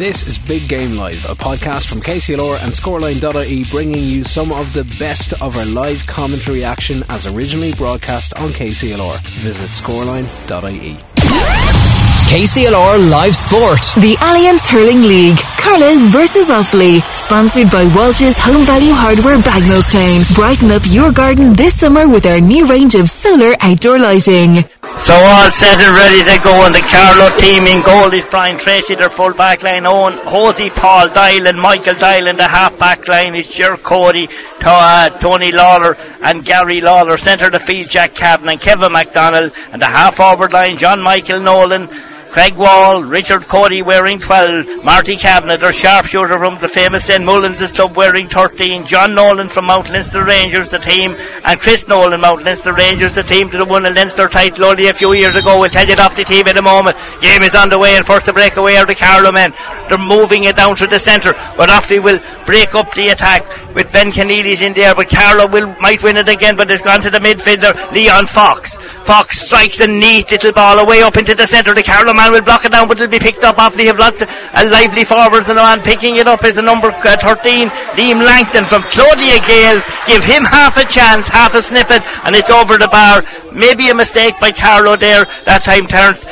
This is Big Game Live, a podcast from KCLR and Scoreline.ie bringing you some of the best of our live commentary action as originally broadcast on KCLR. Visit Scoreline.ie. KCLR Live Sport. The Alliance Hurling League. Carlow versus Offaly. Sponsored by Walsh's Home Value Hardware Bagnallstown. Brighten up your garden this summer with our new range of solar outdoor lighting. So all set and ready to go and the Carlow team in goal is Brian Tracy, their full back line. Owen Hosey Paul Doyle, Michael Doyle, the half back line is Ger Cody, uh, Tony Lawler and Gary Lawler, centre the field Jack Cabin and Kevin MacDonald. And the half forward line John Michael Nolan Craig Wall, Richard Cody wearing 12, Marty Kavanagh, their sharpshooter from the famous St Mullins club wearing 13, John Nolan from Mount Leinster Rangers, the team, and Chris Nolan, Mount Leinster Rangers, the team that won a Leinster title only a few years ago. We'll tell you off the team in a moment. Game is underway and first to break away are the Carlow men. They're moving it down to the centre, but Offaly will break up the attack with Ben Conneely's in there, but Carlow will might win it again, but it's gone to the midfielder, Leon Fox. Fox strikes a neat little ball away up into the centre. The Carlow man will block it down, but it'll be picked up. Offaly have lots of uh, lively forwards, and the man picking it up is the number uh, 13, Liam Langton from Clodiagh Gaels. Give him half a chance, half a snippet, and it's over the bar. Maybe a mistake by Carlow there. That time Terence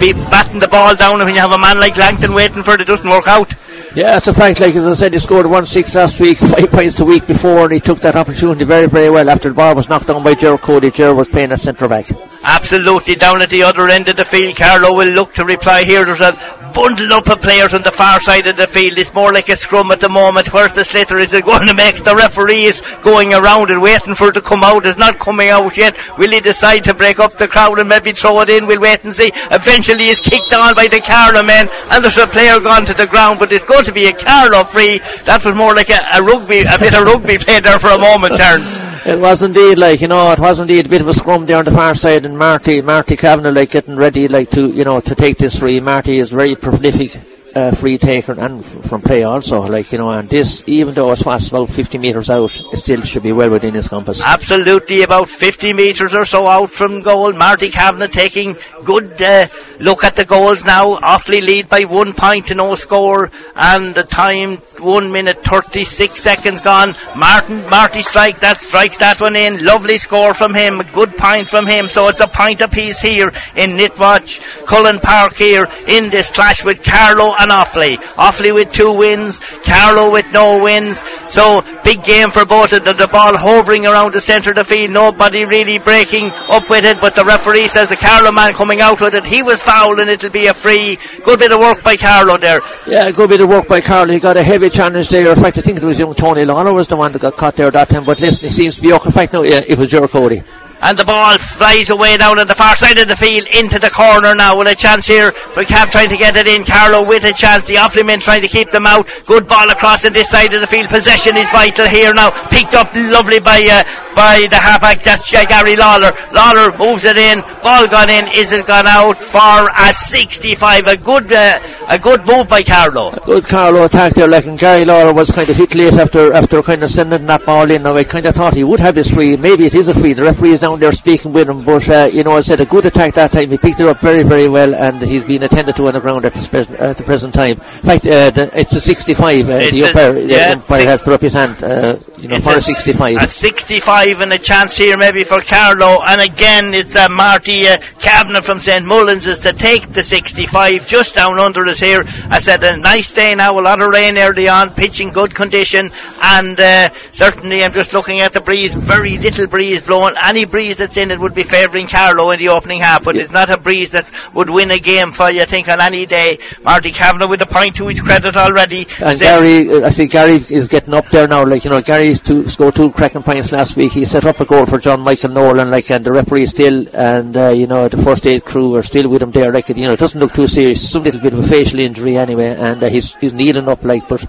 be batting the ball down and when you have a man like Langton waiting for it, it doesn't work out. Yeah, it's a fact. Like as I said, he scored one six last week, five points the week before, and he took that opportunity very, very well. After the ball was knocked down by Gerald Cody, Gerald was playing as centre back. Absolutely, down at the other end of the field, Carlow will look to reply here. There's a bundle up of players on the far side of the field. It's more like a scrum at the moment. Where's the sliotar? Is it going to make the referee is going around and waiting for it to come out? It's not coming out yet. Will he decide to break up the crowd and maybe throw it in? We'll wait and see. Eventually, he's kicked on by the Carlow men, and there's a player gone to the ground, but it's going to be a Carlow free. That was more like a, a rugby, a bit of rugby played there for a moment, Terence. It was indeed like you know, it was indeed a bit of a scrum there on the far side, and Marty, Marty Kavanagh, like getting ready, like to you know to take this free. Marty is very prolific uh, free taker and f- from play also. Like you know, and this, even though it's fast about 50 metres out, it still should be well within his compass. Absolutely, about 50 metres or so out from goal. Marty Kavanagh taking good uh, look at the goals now. Offaly lead by one point to no score, and the time one minute 36 seconds gone. Martin Marty strike that strikes that one in. Lovely score from him. A good point from him. So it's a point apiece here in Netwatch, Cullen Park here in this clash with Carlow and Offaly. Offaly with two wins, Carlow with no wins. So big game for both of them. The ball hovering around the centre of the field. Nobody really breaking up with it, but the referee says the Carlow man coming out with it. He was fouled and it'll be a free. Good bit of work by Carlow there. Yeah, good bit of work by Carlow. He got a heavy challenge there. In fact, I think it was young Tony Lawler was the one that got caught there that time. But listen, he seems to be okay. In fact, no, yeah, it was Joe Cody. And the ball flies away down on the far side of the field into the corner now with a chance here for Cab trying to get it in. Carlow with a chance. The Offaly men trying to keep them out. Good ball across on this side of the field. Possession is vital here now. Picked up lovely by uh, by the halfback. That's Gary Lawler. Lawler moves it in. Ball gone in. Is it gone out for a 65? A good uh, a good move by Carlow. Good Carlow attack there. Like Gary Lawler was kind of hit late after after kind of sending that ball in. Now I kind of thought he would have his free. Maybe it is a free. The referee is down there speaking with him, but uh, you know, I said a good attack that time. He picked it up very, very well, and he's been attended to on the ground at the, spe- at the present time. In fact, uh, the, it's a 65. Uh, It's the a- umpire, yeah, the umpire has put up his hand, uh, you know, for a, s- 65. A 65 and a chance here maybe for Carlow. And again, it's uh, Marty uh, Kavanagh from St Mullins is to take the 65 just down under us here. I said a nice day now, a lot of rain early on, pitch in good condition. And uh, certainly I'm just looking at the breeze, very little breeze blowing. Any breeze that's in it would be favouring Carlow in the opening half, but it's not a breeze that would win a game for you, I think, on any day. Marty Kavanagh with a point to his credit already. And Gary, uh, I see Gary is getting up there now. Like you know, Gary's two scored two cracking points last week. He set up a goal for John Michael Nolan. Like and the referee still, and uh, you know the first aid crew are still with him there. Like you know, it doesn't look too serious. Some little bit of a facial injury anyway, and uh, he's he's kneeling up like, but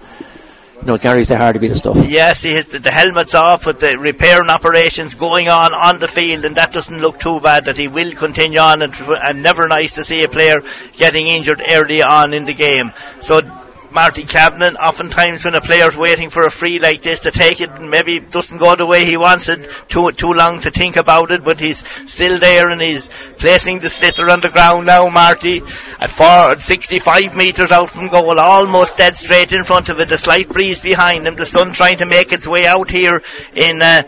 know, Gary's the hard to beat stuff. Yes, he has the, the helmet's off with the repairing operations going on on the field, and that doesn't look too bad. That he will continue on, and, and never nice to see a player getting injured early on in the game. So Marty Kavanagh. Oftentimes, when a player's waiting for a free like this to take it, maybe it doesn't go the way he wants it. Too too long to think about it, but he's still there and he's placing the sliotar on the ground now. Marty at four, 65 metres out from goal, almost dead straight in front of it. A slight breeze behind him. The sun trying to make its way out here in. Uh,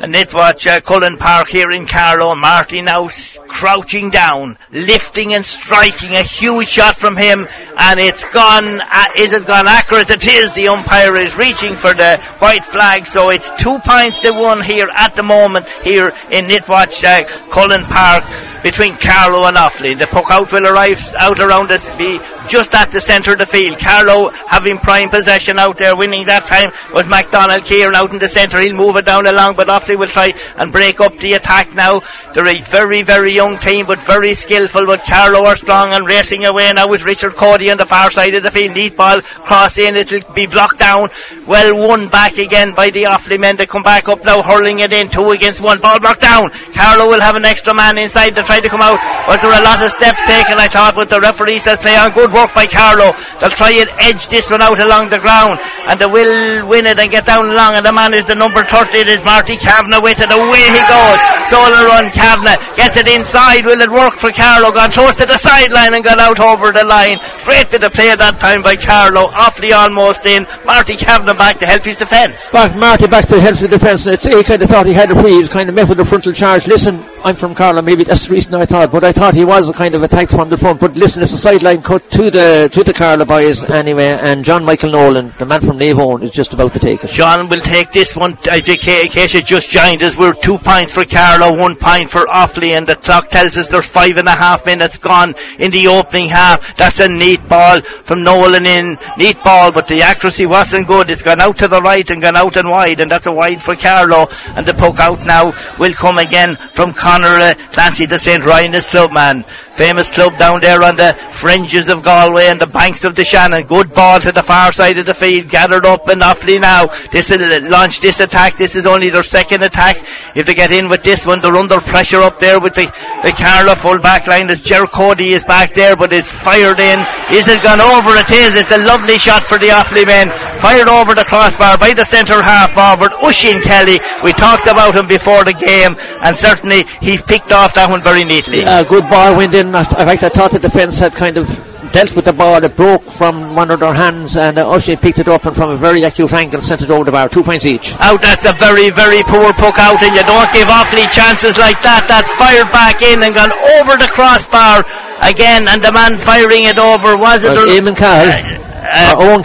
Netwatch uh, Cullen Park here in Carlow. Marty now s- crouching down, lifting and striking a huge shot from him, and it's gone. Uh, is it gone accurate? It is. The umpire is reaching for the white flag, so it's two points to one here at the moment here in Netwatch uh, Cullen Park between Carlow and Offaly. The puck out will arrive out around us, be just at the centre of the field. Carlow having prime possession out there, winning that time was MacDonald Kieran out in the centre. He'll move it down along, but Offaly will try and break up the attack now. They're a very, very young team, but very skillful. But Carlow are strong and racing away now with Richard Cody on the far side of the field. Neat ball cross in, it'll be blocked down. Well won back again by the Offaly men. They come back up now, hurling it in, two against one. Ball blocked down. Carlow will have an extra man inside to try to come out. Was there a lot of steps taken? I thought, but the referee says play on. Good work by Carlow. They'll try and edge this one out along the ground, and they will win it and get down along. And the man is the number 30. It is Marty Kavanagh with it. Away he goes. Solo run. Kavanagh gets it inside. Will it work for Carlow? Gone close to the sideline and got out over the line. Great bit of play that time by Carlow. Offaly almost in. Marty Kavanagh back to help his defence. Back, Marty back to help the defence. It's he kind of thought he had a free. He was kind of met with a frontal charge. Listen, I'm from Carlow. Maybe that's the reason I thought, but I thought he was a kind of attack from the front. But listen, it's a sideline cut to the to the Carlow boys anyway. And John Michael Nolan, the man from Navone, is just about to take it. John will take this one. Uh, JK Acacia just joined us. We're two points for Carlow, one point for Offaly, and the clock tells us there's five and a half minutes gone in the opening half. That's a neat ball from Nolan in. Neat ball, but the accuracy wasn't good. It's gone out to the right and gone out and wide, and that's a wide for Carlow. And the poke out now will come again from Connor uh, Clancy, the St. Rynagh's club man. Famous club down there on the fringes of Galway and the banks of the Shannon. Good ball to the far side of the field, gathered up and Offaly now. This will launch this attack. This is only their second attack. If they get in with this one, they're under pressure up there with the, the Carlow full back line as Ger Cody is back there, but is fired in. Is it gone over? It is. It's a lovely shot for the Offaly men. Fired over the crossbar by the centre half forward, Oisin Kelly. We talked about him before the game, and certainly he picked off that one very neatly. Uh, good ball went in. In fact, I thought the defence had kind of dealt with the ball. It broke from one of their hands, and uh, Oisin picked it up and from a very acute angle sent it over the bar. Two points each. Out, that's a very, very poor puck out, and you don't give Offaly chances like that. That's fired back in and gone over the crossbar again, and the man firing it over was it? Eamon. Uh, uh, Owen.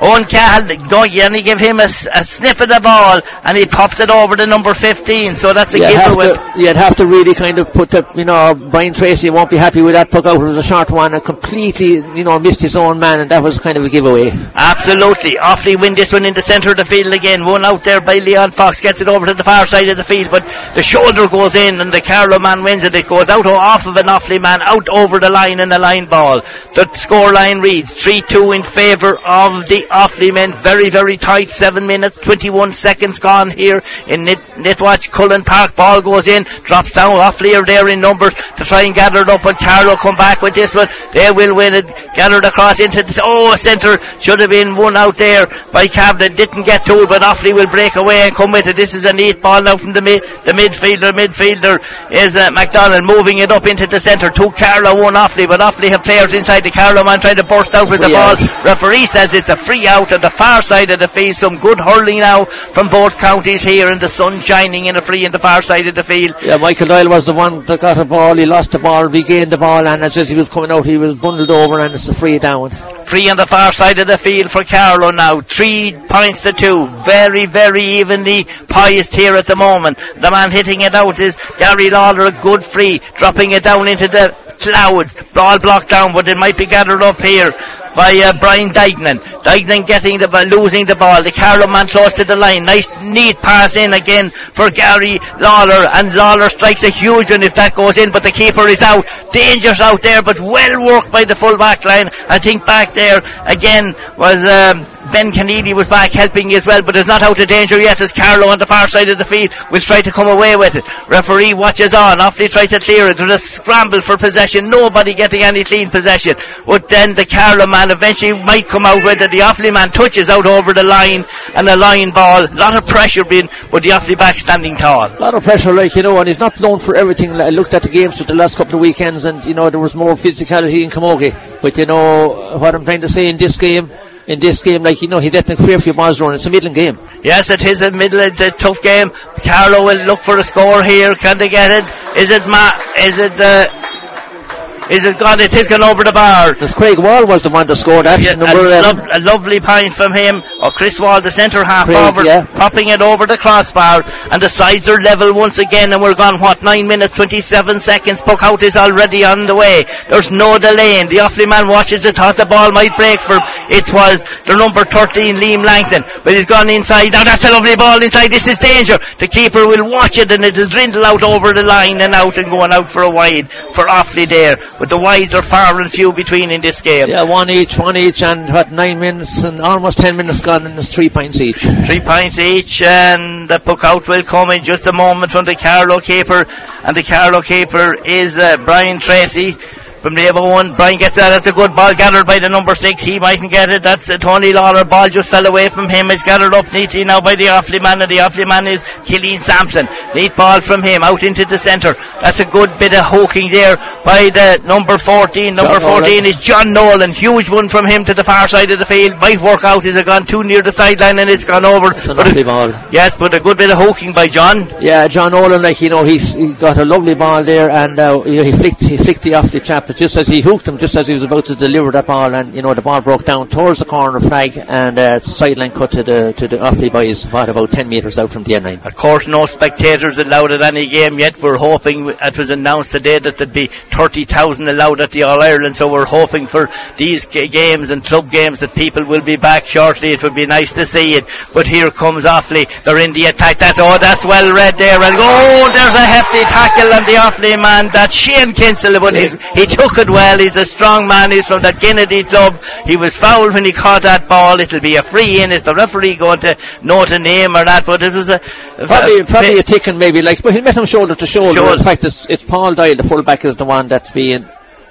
Owen Cahill, you only give him a sniff of the ball and he pops it over to number 15, so that's a You'd have, giveaway. to, you'd have to really kind of put the, you know, Brian Tracy won't be happy with that puck out. It was a short one and completely, you know, missed his own man, and that was kind of a giveaway. Absolutely. Offaly win this one in the centre of the field again. One out there by Leon Fox gets it over to the far side of the field, but the shoulder goes in and the Carlow man wins it. It goes out off of an Offaly man, out over the line in the line ball. The score line reads 3-2 in favour of the Offaly men. Very, very tight. 7 minutes, 21 seconds gone here in Nit- Netwatch Cullen Park. Ball goes in, drops down. Offaly are there in numbers to try and gather it up and Carlow come back with this one. They will win it. Gathered across into the, oh, centre. Should have been one out there by Camden. Didn't get to it, but Offaly will break away and come with it. This is a neat ball now from the mid, the midfielder. Midfielder is uh, McDonald moving it up into the centre. Two Carlow, one Offaly, but Offaly have players inside the Carlow man trying to burst out with the ball. Referee says it's a free out at the far side of the field. Some good hurling now from both counties here, and the sun shining in a free in the far side of the field. Yeah, Michael Doyle was the one that got a ball. He lost the ball, regained the ball, and as he was coming out, he was bundled over, and it's a free down. Free on the far side of the field for Carlow now. Three points to two. Very, very evenly poised here at the moment. The man hitting it out is Gary Lawler, a good free, dropping it down into the clouds. Ball blocked down, but it might be gathered up here by uh, Brian Dignan. Dignan getting the losing the ball. The Carlow man close to the line. Nice, neat pass in again for Gary Lawler, and Lawler strikes a huge one if that goes in, but the keeper is out. Dangerous out there, but well worked by the full back line. I think back there again was. Um, Ben Kennedy was back helping as well, but is not out of danger yet as Carlow on the far side of the field will try to come away with it. Referee watches on. Offaly tries to clear it. There's a scramble for possession. Nobody getting any clean possession. But then the Carlow man eventually might come out with it The Offaly man touches out over the line and a line ball. A lot of pressure being, but the Offaly back standing tall. A lot of pressure, like, you know, and he's not known for everything. I looked at the games for the last couple of weekends and, you know, there was more physicality in Camogie. But, you know, what I'm trying to say in this game, in this game, like, you know, he fair few balls run. It's a middling game. Yes, it is a middle, it's a tough game. Carlow will look for a score here. Can they get it? Is it Ma, is it, uh, is it gone? It is gone over the bar. Because Craig Wall was the one that scored that. Yeah, number a, 11. lo- a lovely point from him. Or Chris Wall, the centre half Craig, forward, yeah. popping it over the crossbar. And the sides are level once again. And we're gone, what, 9 minutes, 27 seconds. Puck out is already on the way. There's no delay. And The Offaly man watches it, thought the ball might break for. It was the number 13, Liam Langton. But he's gone inside. Now that's a lovely ball inside. This is danger. The keeper will watch it and it'll dwindle out over the line and out and going out for a wide for Offaly there. But the wides are far and few between in this game. Yeah, one each, one each, and what, nine minutes and almost ten minutes gone, and it's three points each. Three points each, and the puck out will come in just a moment from the Carlow keeper, and the Carlow keeper is uh, Brian Tracy. From the other one, Brian gets that. That's a good ball gathered by the number six. He mightn't get it. That's a Tony Lawler ball just fell away from him. It's gathered up neatly now by the Offaly man, and the Offaly man is Killian Sampson. Neat ball from him out into the centre. That's a good bit of hooking there by the number 14. Number John 14 Nolan. is John Nolan. Huge one from him to the far side of the field. Might work out. Is it gone too near the sideline and it's gone over? It's a lovely ball. Yes, but a good bit of hooking by John. Yeah, John Olin, like you know, he's he got a lovely ball there, and uh, you know, he flicked he flicked the off the chap, but just as he hooked him, just as he was about to deliver that ball, and you know, the ball broke down towards the corner flag, and uh, sideline cut to the to the Offaly boys, what about ten metres out from the end line. Of course, no spectators allowed at any game yet. We're hoping it was announced today that there'd be 30,000 allowed at the All Ireland. So we're hoping for these games and club games that people will be back shortly. It would be nice to see it. But here comes Offaly. They're in the attack. That's oh, that's well read there. And oh, there's a hefty tackle on the Offaly man. That's Shane Kinsella, but he's, he took it well. He's a strong man. He's from the Kinnitty club. He was fouled when he caught that ball. It'll be a free in. Is the referee going to note a name or that? But it was a, Probably, a- probably a ticking maybe, like, but he met him shoulder to shoulder. Shoulder. In fact, it's, it's Paul Doyle, the fullback, is the one that's being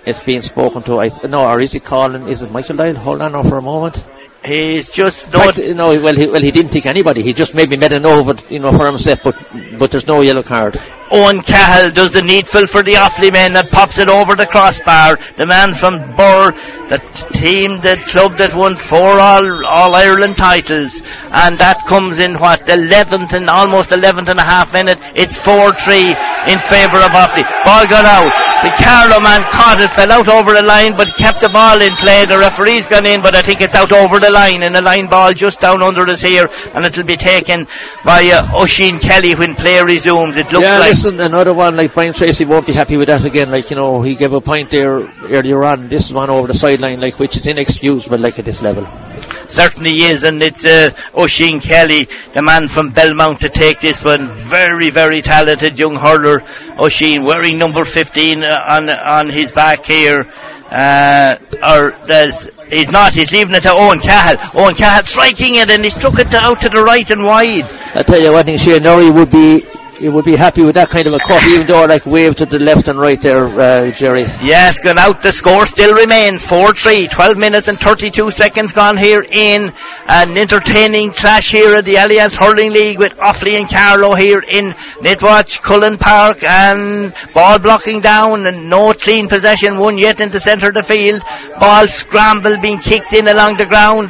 it's being spoken to. I, no, or is he calling? Is it Michael Doyle? Hold on now for a moment. He's just not. fact, no, well, he, well, he didn't think anybody. He just maybe made a of it, you know, for himself. But but there's no yellow card. Owen Cahill does the needful for the Offaly men and pops it over the crossbar. The man from Birr, the team, the club that won four All, All Ireland titles. And that comes in what, 11th and almost 11th and a half minute. It's 4-3 in favour of Offaly. Ball got out. The Carlow man caught it, fell out over the line, but kept the ball in play. The referee's gone in, but I think it's out over the line, and the line ball just down under us here, and it'll be taken by uh, Oisin Kelly when play resumes. It looks yeah, like. listen, another one like Brian Tracy won't be happy with that again. Like you know, he gave a point there earlier on. This one over the sideline, like which is inexcusable, like at this level. certainly is, and it's uh, Oisin Kelly, the man from Belmont, to take this one. Very, very talented young hurler, Oisin, wearing number 15 uh, on on his back here. Uh, or there's, he's not, he's leaving it to Owen Cahill. Owen Cahill striking it, and he struck it out to the right and wide. I tell you, what, I think Shane Norrie would be he would be happy with that kind of a cut, even though I like wave to the left and right there, uh, Jerry. Yes, gone out. The score still remains 4-3. 12 minutes and 32 seconds gone here in an entertaining clash here at the Alliance Hurling League with Offaly and Carlow here in Netwatch, Cullen Park and ball blocking down and no clean possession won yet in the centre of the field. Ball scramble being kicked in along the ground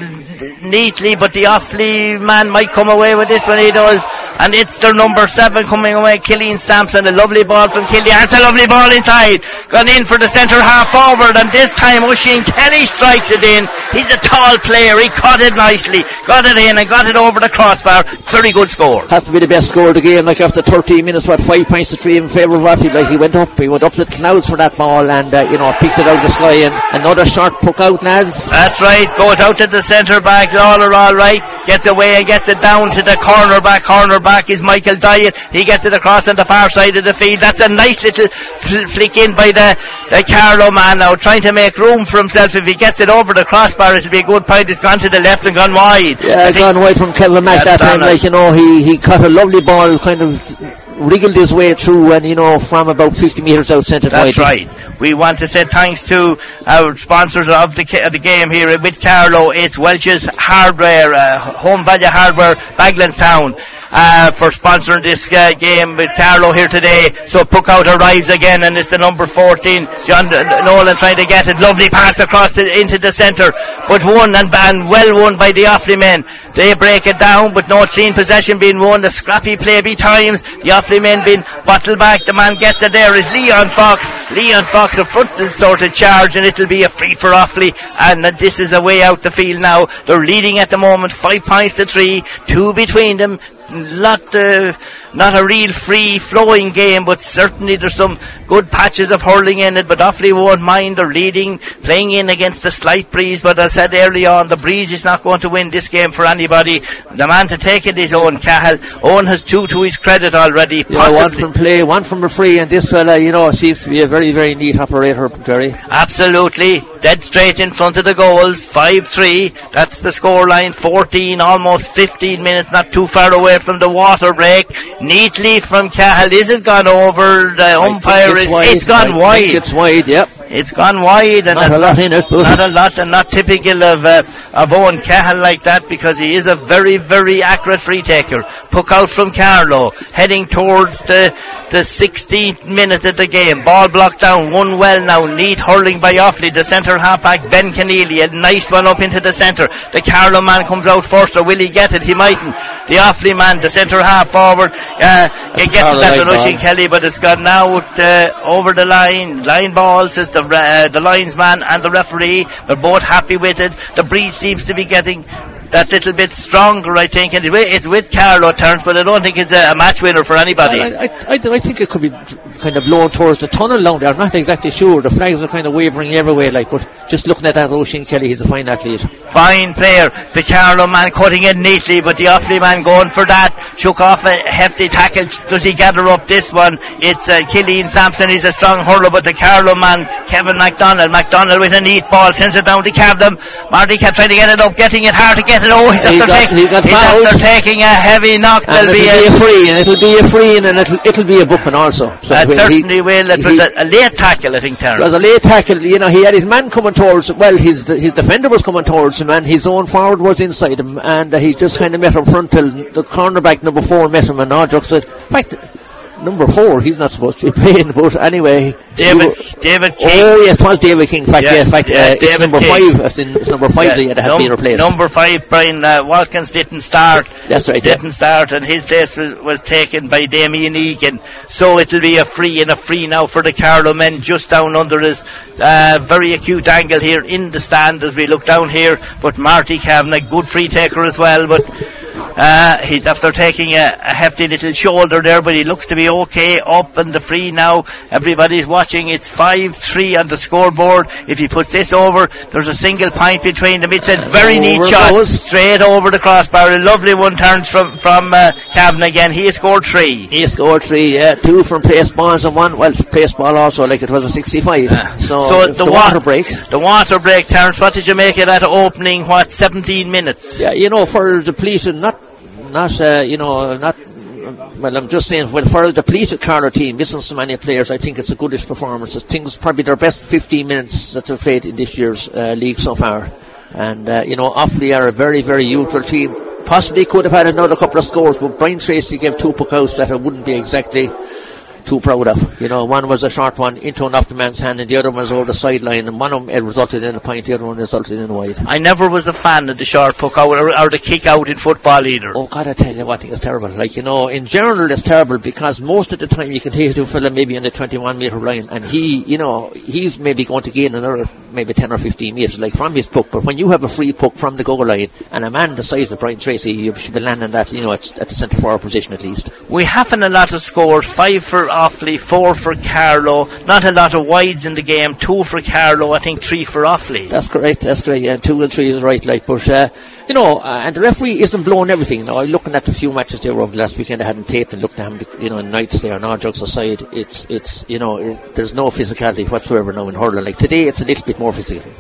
neatly, but the Offaly man might come away with this when he does. And it's their number seven coming away, Killian Sampson. A lovely ball from Killian. It's a lovely ball inside. Gone in for the centre half forward. And this time Oisin Kelly strikes it in. He's a tall player. He caught it nicely. Got it in and got it over the crossbar. Very good score. Has to be the best score of the game. Like after 13 minutes, what five points to three in favour of Rafi. Like he went up, he went up to the clouds for that ball, and uh, you know picked it out of the sky. And another short puck out, lads. That's right. Goes out to the centre back. Lawler all right. Gets away and gets it down to the corner back. Corner back is Michael Dyer. He gets it across on the far side of the field. That's a nice little fl- flick in by the, the Carlow man now, trying to make room for himself. If he gets it over the crossbar, it'll be a good point. It's gone to the left and gone wide. Yeah, gone wide from Kevin Mack Yeah, that time. Like you know, he he caught a lovely ball, kind of wriggled his way through, and you know from about 50 metres out centre That's wide. right. We want to say thanks to our sponsors of the, of the game here with Carlow. It's Walsh's Hardware, uh, Home Value Hardware, Bagenalstown uh, for sponsoring this uh, game with Carlow here today. So Puckout arrives again, and it's the number 14, John Nolan trying to get it. Lovely pass across the, into the centre, but won and, and well won by the Offaly men. They break it down, but no clean possession being won. The scrappy play be times. The Offaly men being bottled back. The man gets it there is Leon Fox. Leon Fox a frontal sort of charge, and it'll be a free for Offaly. And this is a way out the field now. They're leading at the moment, five points to three, two between them lot, uh, not a real free flowing game, but certainly there's some good patches of hurling in it. But Offaly won't mind. They're leading, playing in against the slight breeze. But as I said early on, the breeze is not going to win this game for anybody. The man to take it is Owen Cahill. Owen has two to his credit already. Yeah, one from play, one from a free, and this fella, you know, seems to be a very, very neat operator, Jerry. Absolutely. Dead straight in front of the goals. 5-3. That's the score line. 14, almost 15 minutes, not too far away from the water break. Neatly from Cahill. Is it gone over? The umpire is. wide. It's gone I wide. it's wide, yep. It's gone wide, and Not a lot in it, not a lot, and not typical of uh, of Owen Cahill like that because he is a very, very accurate free taker. Puck out from Carlow, heading towards the the 16th minute of the game. Ball blocked down, one well now. Neat hurling by Offaly, The centre halfback Ben Conneely, a nice one up into the centre. The Carlow man comes out first, or will he get it? He mightn't. The Offaly man, the centre half forward, uh, he gets that to. Kelly, but it's gone out uh, over the line. Line ball says the uh, the linesman and the referee. They're both happy with it. The breeze seems to be getting that little bit stronger, I think. And it's with- Carlow turns, but I don't think it's a, a match winner for anybody. I, I, I, I think it could be kind of blowing towards the tunnel down there. I'm not exactly sure. The flags are kind of wavering everywhere, like, but just looking at that, Oisin Kelly, he's a fine athlete. Fine player. The Carlow man cutting it neatly, but the Offaly man going for that. Shook off a hefty tackle. Does he gather up this one? It's uh, Killian Sampson. He's a strong hurler, but the Carlow man, Kevin MacDonald. MacDonald with a neat ball, sends it down to Cavdom. Marty kept trying to get it up, getting it hard to get it. Oh, he's He after, got- taking, he got he's after taking a heavy knock. And There'll it'll be be a, a free, and it'll be a free, and it'll, it'll be a booking also. So that he- certainly will. It he- was a, a late tackle, I think, Terence. was a late tackle, you know, he had his man coming towards. Well, his his defender was coming towards him, and his own forward was inside him, and uh, he just kind of met him front till The cornerback number four met him, and Aldrich said, "In fact, number four, he's not supposed to be playing." But anyway, David, were- David King. Oh yes, it was David King. In fact, Yeah, yeah, in fact, yeah, uh, it's number King. five. As in, it's number five Yeah, that has num- been replaced. Number five, Brian uh, Watkins didn't start. That's right, yeah. Didn't start, and his place was, was taken by Damien Egan. So it'll be a free and a free now for the Carlow men, just down under his uh, very acute angle here in the stand as we look down here. But Marty Kavanagh, good free taker as well, but. Uh, he's after taking a, a hefty little shoulder there, but he looks to be okay. Up and the free now. Everybody's watching. It's 5-3 on the scoreboard. If he puts this over, there's a single pint between them. It's a very neat over shot. goes. Straight over the crossbar. A lovely one turns from, from uh, Cavan again. He scored three. He scored three, yeah, two from balls and one, well, place ball also, like it was a 65. So, So the, the wa- water break. The water break, Terence. What did you make of that opening, what, 17 minutes? Yeah, you know, for depleted, not, uh, you know, not. Well, I'm just saying, well, for a depleted Carter team, missing so many players, I think it's a goodish performance. I think it's probably their best 15 minutes that they've played in this year's uh, league so far. And, uh, you know, Offaly are a very, very youthful team. Possibly could have had another couple of scores, but Brian Tracy gave two puck outs that it wouldn't be exactly too proud of. You know, one was a short one into and off the man's hand, and the other one was over the sideline, and one of them it resulted in a point, the other one resulted in a wide. I never was a fan of the short puck out or, or the kick out in football either. Oh God, I tell you what, I think it's terrible. Like you know, in general, it's terrible because most of the time you can take it to a fella maybe on the 21 meter line, and he, you know, he's maybe going to gain another maybe 10 or 15 meters, like from his puck. But when you have a free puck from the goal line and a man the size of Brian Tracy, you should be landing that, you know, at, at the centre forward position at least. We haven't a lot of scores. Five for Offaly, four for Carlow. Not a lot of wides in the game. Two for Carlow, I think three for Offaly. That's correct. That's correct. Yeah, two and three is right. Like, but uh, you know, uh, and the referee isn't blowing everything. Now, looking at the few matches there over the last weekend, I hadn't taped and looked at him. You know, nights there, all jokes aside, it's it's you know, it, there's no physicality whatsoever now in hurling. Like today, it's a little bit more physical.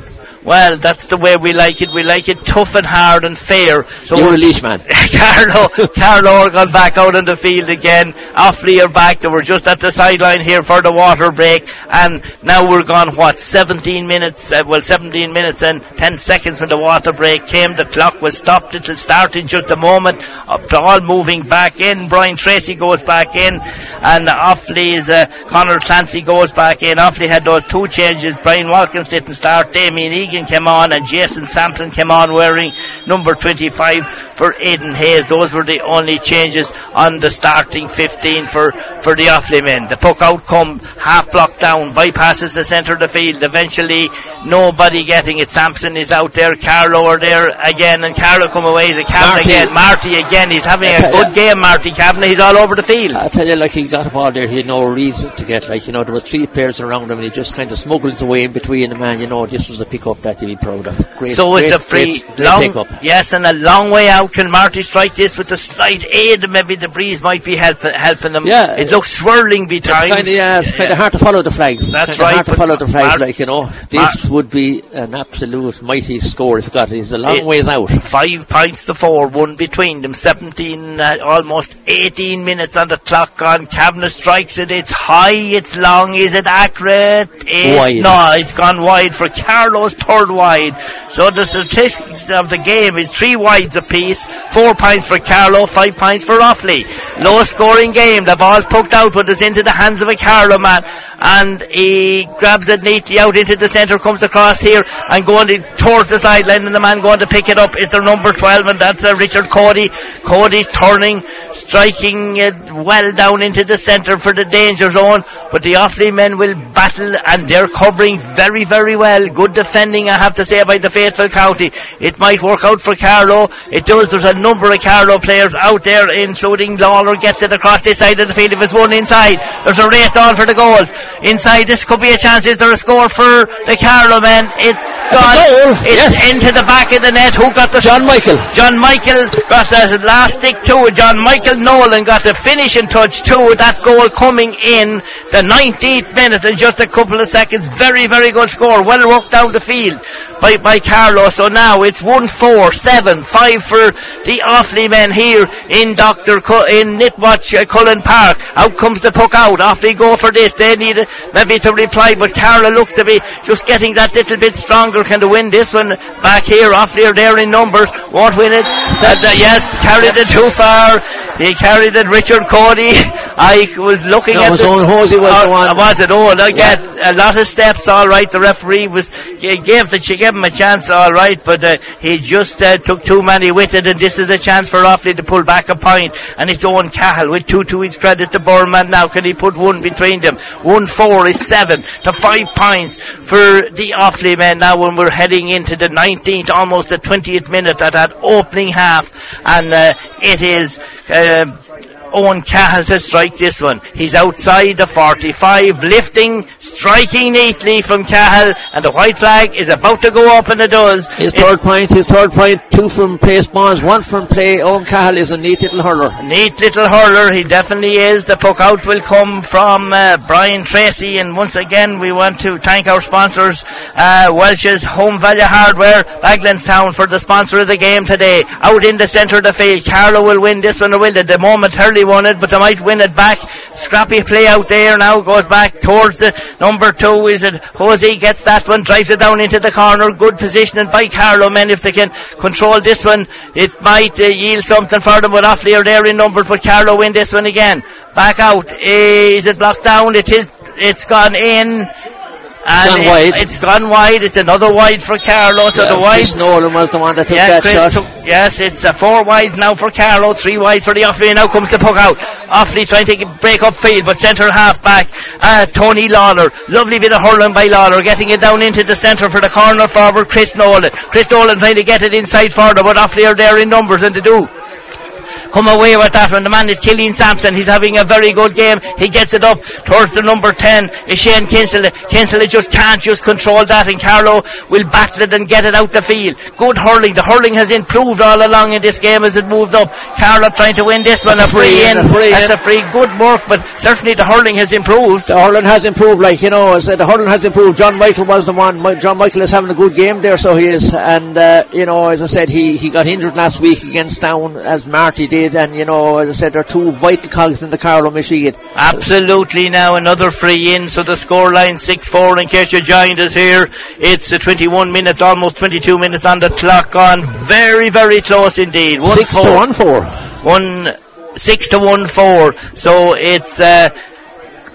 Well, that's the way we like it. We like it tough and hard and fair. So You're a leash man. Carlow, Carlow are gone back out on the field again. Offaly are back. They were just at the sideline here for the water break, and now we're gone. What? 17 minutes? Uh, well, 17 minutes and 10 seconds when the water break came. The clock was stopped. It'll start in just a moment. all moving back in. Brian Tracy goes back in, and Offaly's uh, Connor Clancy goes back in. Offaly had those two changes. Brian Watkins didn't start. Damien Egan came on, and Jason Sampson came on wearing number 25 for Aidan Hayes. Those were the only changes on the starting 15 for, for the Offaly men. The puck out come half block down, bypasses the centre of the field. Eventually, nobody getting it. Sampson is out there. Carlow are there again, and Carlow come away. He's a captain again. Marty again. He's having a good game, Marty Kavanagh. He's all over the field. I tell you, like he got a ball there, he had no reason to get. Like you know, there was three players around him, and he just kind of smuggled his way in between them. Man, you know, this was a pick up that he'd be proud of. Great, so great, it's a free great, long, great yes, and a long way out. Can Marty strike this with a slight aid? Maybe the breeze might be helping helping them. Yeah, it looks swirling behind. times. Kind of, yeah, it's kind of hard to follow the flags. That's right. Hard to follow the flags, Mar- like you know, this Mar- would be an absolute mighty score if got. He's a long it, ways out. Five points to four, one between them. Seventeen, uh, almost eighteen minutes on the clock. On Kavanagh strikes it. It's high. It's long. Is it accurate? It's wide. No, it's gone wide for Carlow's third wide. So the statistics of the game is three wides apiece. Four points for Carlow, five points for Offaly. Low scoring game. The ball's poked out, but it's into the hands of a Carlow man, and he grabs it neatly out into the centre, comes across here and going to, towards the sideline, and the man going to pick it up is the number 12, and that's uh, Richard Cody. Cody's turning, striking it well down into the centre for the danger zone, but the Offaly men will battle, and they're covering very, very well. Good defending, I have to say, by the faithful county. It might work out for Carlow. It does. There's a number of Carlow players out there, including Lawler gets it across this side of the field if it's one inside. There's a race on for the goals. Inside, this could be a chance. Is there a score for the Carlow men? It's gone. It's yes. into the back of the net. Who got the John Michael? John Michael got the last stick to it. John Michael Nolan got the finishing touch to that goal coming in the 19th minute in just a couple of seconds. Very, very good score. Well worked down the field by, by Carlow. So now it's 1 4 7 5 for the Offaly men here in Dr. In Netwatch uh, Cullen Park. Out comes the puck out. Offaly go for this. They need maybe to reply, but Carlow looks to be just getting that little bit stronger. Can they win this one back here? Offaly are there in numbers. Won't win it. Uh, yes, carried it too far. He carried it. Richard Cody. I was looking no, at was Owen Hosey was uh, the one. Was it Owen? I yeah. get a lot of steps. All right. The referee was gave the gave him a chance. All right, but uh, he just uh, took too many with it, and this is a chance for Offaly to pull back a point. And it's Owen Cahill with two to his credit. The Burman now can he put one between them? One four is seven to five points for the Offaly men now when we're heading into the 19th, almost the 20th minute at that opening half, and uh, it is. Uh, Owen Cahill to strike this one. He's outside the 45, lifting, striking neatly from Cahill, and the white flag is about to go up, and it does. His it's third point, his third point, two from play spawns, one from play. Owen Cahill is a neat little hurler. Neat little hurler, he definitely is. The puck out will come from uh, Brian Tracy, and once again, we want to thank our sponsors, uh, Walsh's Home Value Hardware, Bagenalstown, for the sponsor of the game today. Out in the centre of the field, Carlow will win this one, or will they? The momentarily it, but they might win it back. Scrappy play out there now, goes back towards the number two. Is it Jose gets that one, drives it down into the corner. Good positioning by Carlow men. If they can control this one, it might uh, yield something for them. But are there in number, but Carlow win this one again. Back out. Is it blocked down? It is. It's gone in. And gone it, wide. It's gone wide. It's another wide for Carlow. So yeah, the wide. Chris Nolan was the one that took yeah, that Chris shot. Took, yes, it's uh, four wides now for Carlow, three wides for the Offaly. Now comes the puck out. Offaly trying to break up field, but centre half back. Uh, Tony Lawler. Lovely bit of hurling by Lawler, getting it down into the centre for the corner forward. Chris Nolan. Chris Nolan trying to get it inside further, but Offaly are there in numbers and to do come away with that one. The man is Killian Sampson. He's having a very good game. He gets it up towards the number 10. Is Shane Kinsella. Kinsella just can't just control that and Carlow will battle it and get it out the field. Good hurling. The hurling has improved all along in this game as it moved up. Carlow trying to win this one. That's a free, in. A free That's in. a free. Good work, but certainly the hurling has improved. The hurling has improved, like you know, I said, the hurling has improved. John Michael was the one. John Michael is having a good game there, so he is. And uh, you know, as I said, he, he got injured last week against Down, as Marty did. And you know, as I said, they're two vital cogs in the Carlow machine. Absolutely now another free in, so the score line 6-4 in case you joined us here. It's uh, 21 minutes, almost 22 minutes on the clock on. Very, very close indeed. One Six four. to one four. One six to one four. So it's uh,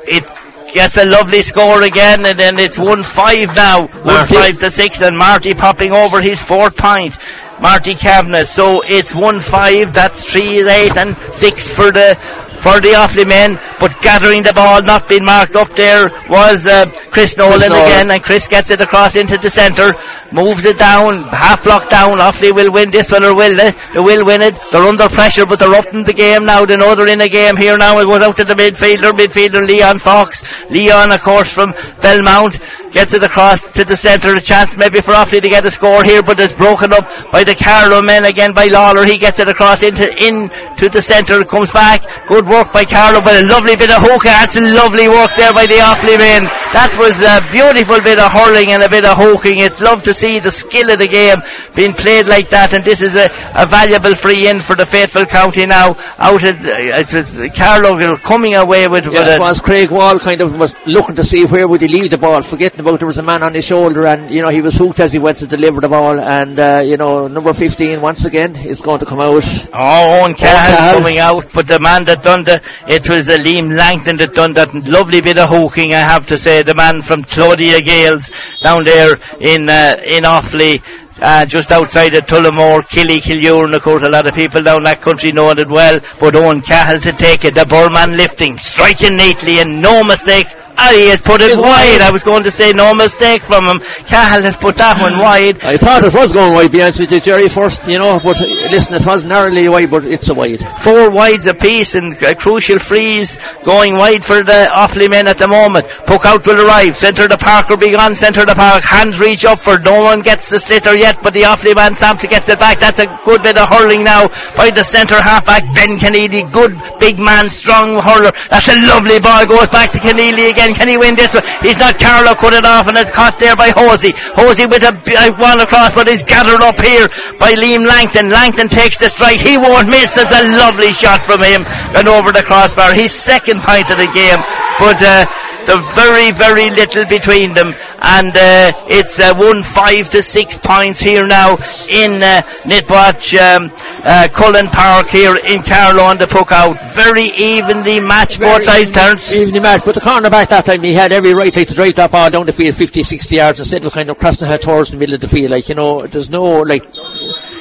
it gets a lovely score again, and then it's one five now. One five to six, and Marty popping over his fourth point. Marty Kavanagh. So it's one five. That's three eight and six for the. For the Offaly men, but gathering the ball, not being marked up there, was uh, Chris Nolan Nolan. again, and Chris gets it across into the centre, moves it down, half block down. Offaly will win this one, or will they? They will win it. They're under pressure, but they're up in the game now. They know they're in a game here now. It goes out to the midfielder, midfielder Leon Fox. Leon, of course, from Belmont. Gets it across to the centre, a chance maybe for Offaly to get a score here, but it's broken up by the Carlow men again by Lawler. He gets it across into in to the centre, comes back. Good work by Carlow, but a lovely bit of hookah. That's a lovely work there by the Offaly men. That was a beautiful bit of hurling and a bit of hooking. It's love to see the skill of the game being played like that, and this is a, a valuable free in for the faithful county now. Out at uh, it was Carlow coming away with, with Yeah, a it was Craig Wall kind of was looking to see where would he leave the ball, forgetting about there was a man on his shoulder, and you know he was hooked as he went to deliver the ball, and uh, you know number 15 once again is going to come out. Oh, Owen Cahill Cahill. coming out, but the man that done the, it was uh, Liam Langton that done that lovely bit of hooking, I have to say, the man from Clodiagh Gaels down there in, uh, in Offaly. Uh, just outside of Tullamore, Killy, Killure, and of course a lot of people down that country know it well. But Owen Cahill to take it, the Burman lifting, striking neatly and no mistake. Ah, he has put it wide. wide. I was going to say no mistake from him. Cahill has put that one wide. I thought it was going wide, be honest with you, Jerry, first, you know, but uh, listen, it was narrowly wide, but it's a wide. four wides apiece and a crucial freeze going wide for the Offaly men at the moment. Puck out will arrive. Centre the park will be gone. Centre of the park. Hands reach up for no one gets the sliotar yet, but the Offaly man Sampson gets it back. That's a good bit of hurling now by the centre halfback Ben Conneely. Good big man, strong hurler. That's a lovely ball. Goes back to Conneely again. Can he win this one? He's not. Carlow cut it off and it's caught there by Hosey. Hosey with a, a one across, but he's gathered up here by Liam Langton. Langton takes the strike. He won't miss. It's a lovely shot from him and over the crossbar. His second point of the game, but. Uh, the very, very little between them, and uh, it's uh, one five to six points here now in uh, Netwatch um, uh, Cullen Park here in Carlow on the puck out. Very evenly matched both sides turns. Evening match, but the cornerback that time, he had every right like, to drive that ball down the field 50, 60 yards instead of kind of crossing her towards the middle of the field. Like, you know, there's no, like,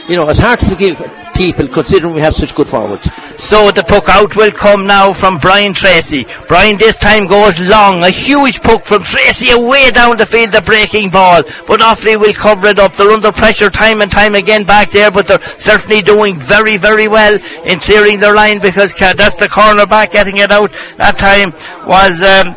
you know, it's hard to forgive people considering we have such good forwards. So the puck out will come now from Brian Tracy. Brian this time goes long, a huge puck from Tracy away down the field, the breaking ball. But Offaly will cover it up. They're under pressure time and time again back there, but they're certainly doing very, very well in clearing their line because that's the cornerback getting it out. That time was. Um,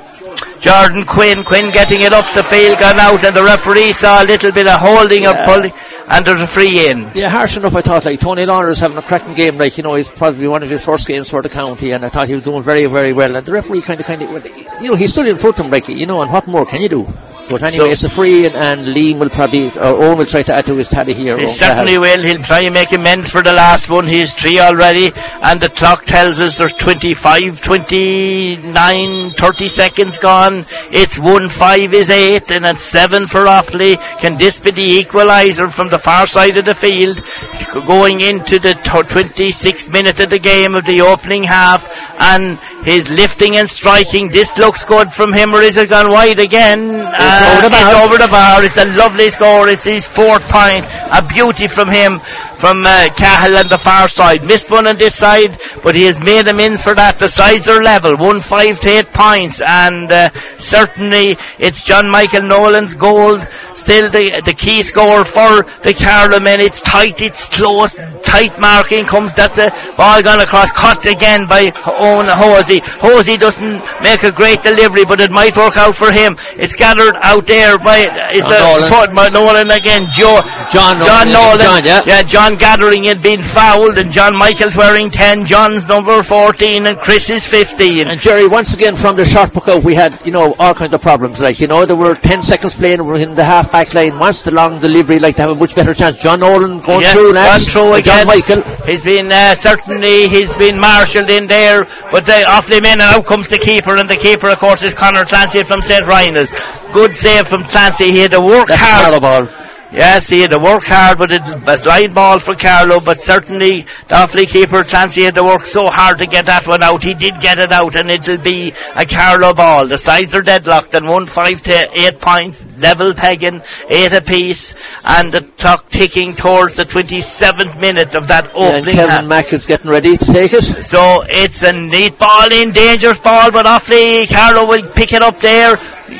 Jordan Quinn, Quinn getting it up the field, gone out, and the referee saw a little bit of holding or Yeah. pulling, and there's a free in. Yeah, harsh enough, I thought. Like, Tony Lawler's having a cracking game. Like, you know, he's probably one of his first games for the county, and I thought he was doing very, very well. And the referee kind of, kind of, you know, he stood in front of him, like, you know, and what more can you do? But anyway, So- it's a free, and, and Liam will probably, or Owen will try to add to his tally here. He certainly Cahill. will. He'll try and make amends for the last one. He's three already, and the clock tells us there's 25, 29, 30 seconds gone. It's 1 5 is 8, and it's 7 for Offaly. Can this be the equaliser from the far side of the field? Going into the t- 26th minute of the game of the opening half, and his lifting and striking. This looks good from him, or is it gone wide again? Uh, over the. It's over the bar. It's a lovely score. It's his fourth point. A beauty from him, from uh, Cahill on the far side. Missed one on this side, but he has made amends for that. The sides are level. One five to eight points, and uh, certainly it's John Michael Nolan's gold still the the key score for the Carlow men. It's tight, it's close, tight marking comes. That's a ball gone across, cut again by Owen Hosey. Hosey doesn't make a great delivery, but it might work out for him. It's gathered out there by is John the Nolan. foot by Nolan again. Joe John John Nolan, Nolan. John, yeah. yeah, John gathering it being fouled, and John Michael's wearing ten. John's number fourteen, and Chris is fifteen. And Jerry, once again from the short puck out, we had you know all kinds of problems. Like you know, there were ten seconds playing we're in the half back line. Once the long delivery, like to have a much better chance. John Nolan going Yeah, through gone through and John. Michael. He's been uh, certainly he's been marshalled in there, but the Offaly men and out comes the keeper, and the keeper of course is Connor Clancy from St Rynagh's. Good save from Clancy. He had to work That's hard. Ball. Yes, he had to work hard, but it was line ball for Carlow. But certainly, the Offaly keeper Clancy had to work so hard to get that one out. He did get it out, and it'll be a Carlow ball. The sides are deadlocked, and one five to eight points, level pegging, eight apiece, and the clock ticking towards the 27th minute of that And opening Kevin half. Mack is getting ready to take it. So it's a neat ball in, dangerous ball, but Offaly, Carlow will pick it up there,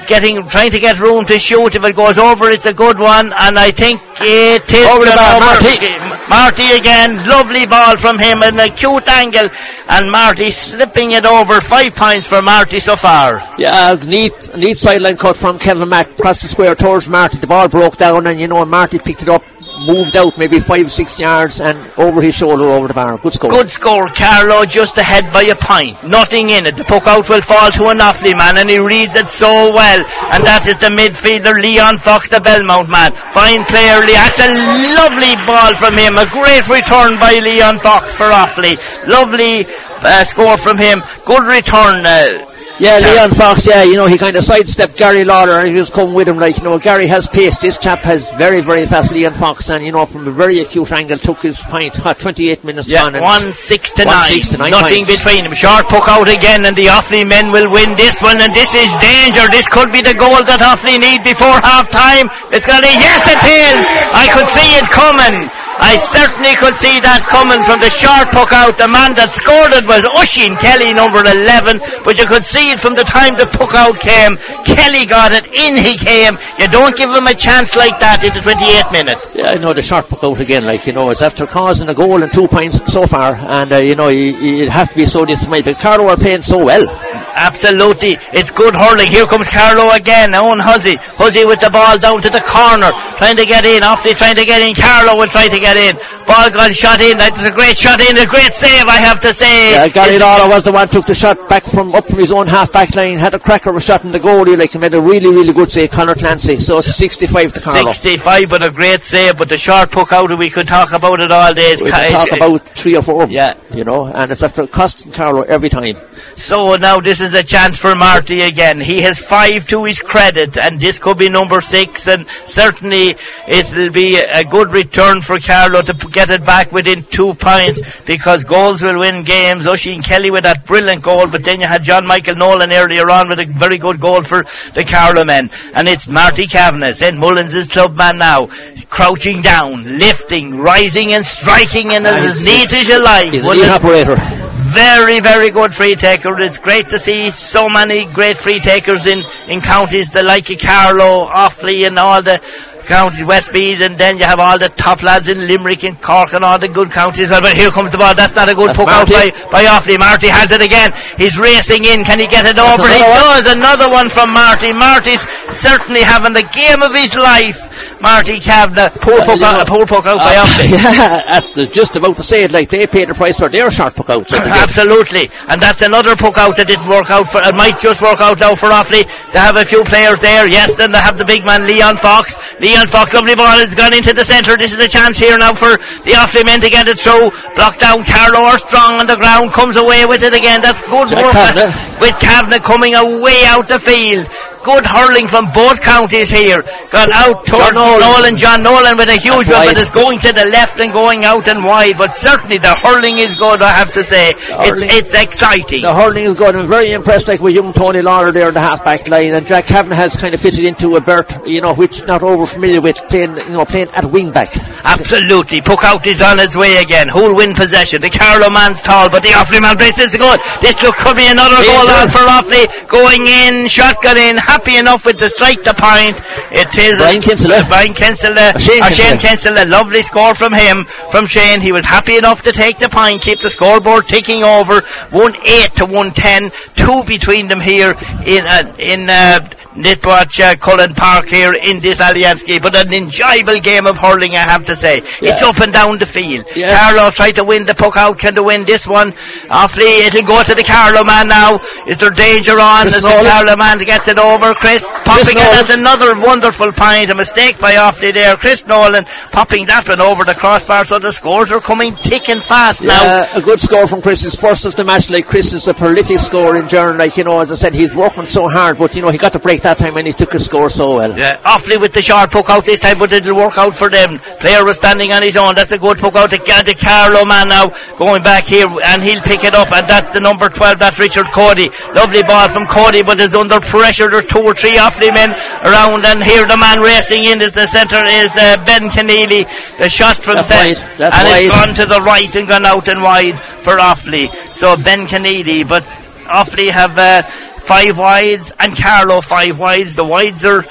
getting, trying to get room to shoot. If it goes over, it's a good one, and I think it is Over the gone bar, over. Marty. Marty again, lovely ball from him, an acute angle, and Marty slipping it over. Five points for Marty so far. Yeah, neat, neat sideline cut from Kevin Mack across the square towards Marty. The ball broke down, and you know Marty picked it up, moved out maybe five, six yards, and over his shoulder over the bar. Good score. Good score, Carlow, just ahead by a point. Nothing in it. The puck out will fall to an Offaly man, and he reads it so well. And that is the midfielder, Leon Fox, the Belmont man. Fine player, Leon. That's a lovely ball from him. A great return by Leon Fox for Offaly. Lovely uh, score from him. Good return. Uh, Yeah. Leon Fox, yeah, you know, he kind of sidestepped Gary Lawler and he was coming with him like, you know, Gary has pace. This chap has very, very fast Leon Fox and, you know, from a very acute angle took his point. What, 28 minutes Yeah, on. and one six to one nine. six to nine Nothing points. between them. Short puck out again, and the Offaly men will win this one. And this is danger. This could be the goal that Offaly need before half time. It's going to yes, it is. I could see it coming. I certainly could see that coming from the short puck out. The man that scored it was Oisin Kelly, number 11. But you could see it from the time the puck out came. Kelly got it. In he came. You don't give him a chance like that in the 28th minute. Yeah, I know the short puck out again, like, you know, it's after causing a goal and two points so far and, uh, you know, you, have to be so dismayed. But Carlow are playing so well. Absolutely. It's good hurling. Here comes Carlow again. Owen Hosey. Hosey with the ball down to the corner. Trying to get in. Offaly trying to get in. Carlow will try to get in. Ball gone shot in. That's a great shot in. A great save, I have to say. Yeah, Gary Lawler was the one took the shot back from up from his own half back line, had a cracker of a shot in the goalie, like, and made a really, really good save, Connor Clancy. So it's 65 to Carlow. 65, but a great save. But the short puck out, and we could talk about it all day. We can talk about three or four of them, Yeah. you know, and it's after costing Carlow every time. So now this is a chance for Marty again. He has five to his credit, and this could be number six. And certainly it'll be a good return for Carlow to get it back within two points because goals will win games. Oisin Kelly with that brilliant goal, but then you had John Michael Nolan earlier on with a very good goal for the Carlow men. And it's Marty Kavanagh, St. Mullins' club man now, crouching down, lifting, rising, and striking, and as neat as you like. He's a Wasn't neat it? operator. Very, very good free taker. It's great to see so many great free takers in, in counties the like of Carlow, Offaly and all the counties, Westmeath, and then you have all the top lads in Limerick and Cork and all the good counties. Well, but here comes the ball. That's not a good That's puck out by, Marty. by Offaly. Marty has it again. He's racing in. Can he get it over? He one. does. Another one from Marty. Marty's certainly having the game of his life. Marty Kavanagh. Poor puck out, poor puck out by Uh, Offaly. yeah, that's just about to say it. Like they paid the price for their short puck outs. Absolutely, and that's another puck out that didn't work out for. It might just work out now for Offaly. They have a few players there. Yes, then they have the big man Leon Fox. Leon Fox, lovely ball has gone into the centre. This is a chance here now for the Offaly men to get it through. Blocked down. Carlow strong on the ground. Comes away with it again. That's good Jack work Kavanagh. with Kavanagh coming away out the field. Good hurling from both counties here. Got out towards Nolan. Nolan. John Nolan with a huge one, wide. but it's going to the left and going out and wide. But certainly the hurling is good, I have to say. It's, it's exciting. The hurling is good. I'm very impressed like with young Tony Lawler there in the half back line and Jack Kavanagh has kind of fitted into a berth, you know, which not over familiar with playing you know, playing at wing back. Absolutely. Puck out is on its way again. Who'll win possession? The Carlow man's tall, but the Offaly man plays this good. This look could be another goal on for Offaly. Going in, shotgun in, happy enough with the strike the point. It is Brian Kinsella. Brian Kinsella. Shane or Shane Kinsella. Kinsella. Lovely score from him, from Shane. He was happy enough to take the point, keep the scoreboard ticking over. One eight to one ten. Two between them here in uh, in. Uh, Netwatch uh, Cullen Park here in this Allianz game, but an enjoyable game of hurling, I have to say. It's up and down the field. Yeah. Carlow tried to win the puck out. Can they win this one? Offaly, it'll go to the Carlow man now. Is there danger on Chris as the Carlow man gets it over? Chris popping it. That's another wonderful point. A mistake by Offaly there. Chris Nolan popping that one over the crossbar. So the scores are coming thick and fast now. A good score from Chris. His first of the match. Like Chris is a prolific scorer in general. Like you know, as I said, he's working so hard, but you know, he got the break that time and he took a score so well. Yeah, Offaly with the short puck out this time, but it'll work out for them. Player was standing on his own. That's a good puck out to the Carlow man now going back here, and he'll pick it up, and that's the number 12. That's Richard Cody. Lovely ball from Cody, but is under pressure. There's two or three Offaly men around, and here the man racing in is the centre is uh, Ben Conneely. The shot from That's set, wide. That's and it's gone to the right and gone out and wide for Offaly. So Ben Conneely, but Offaly have. Uh, Five wides and Carlow five wides. The wides are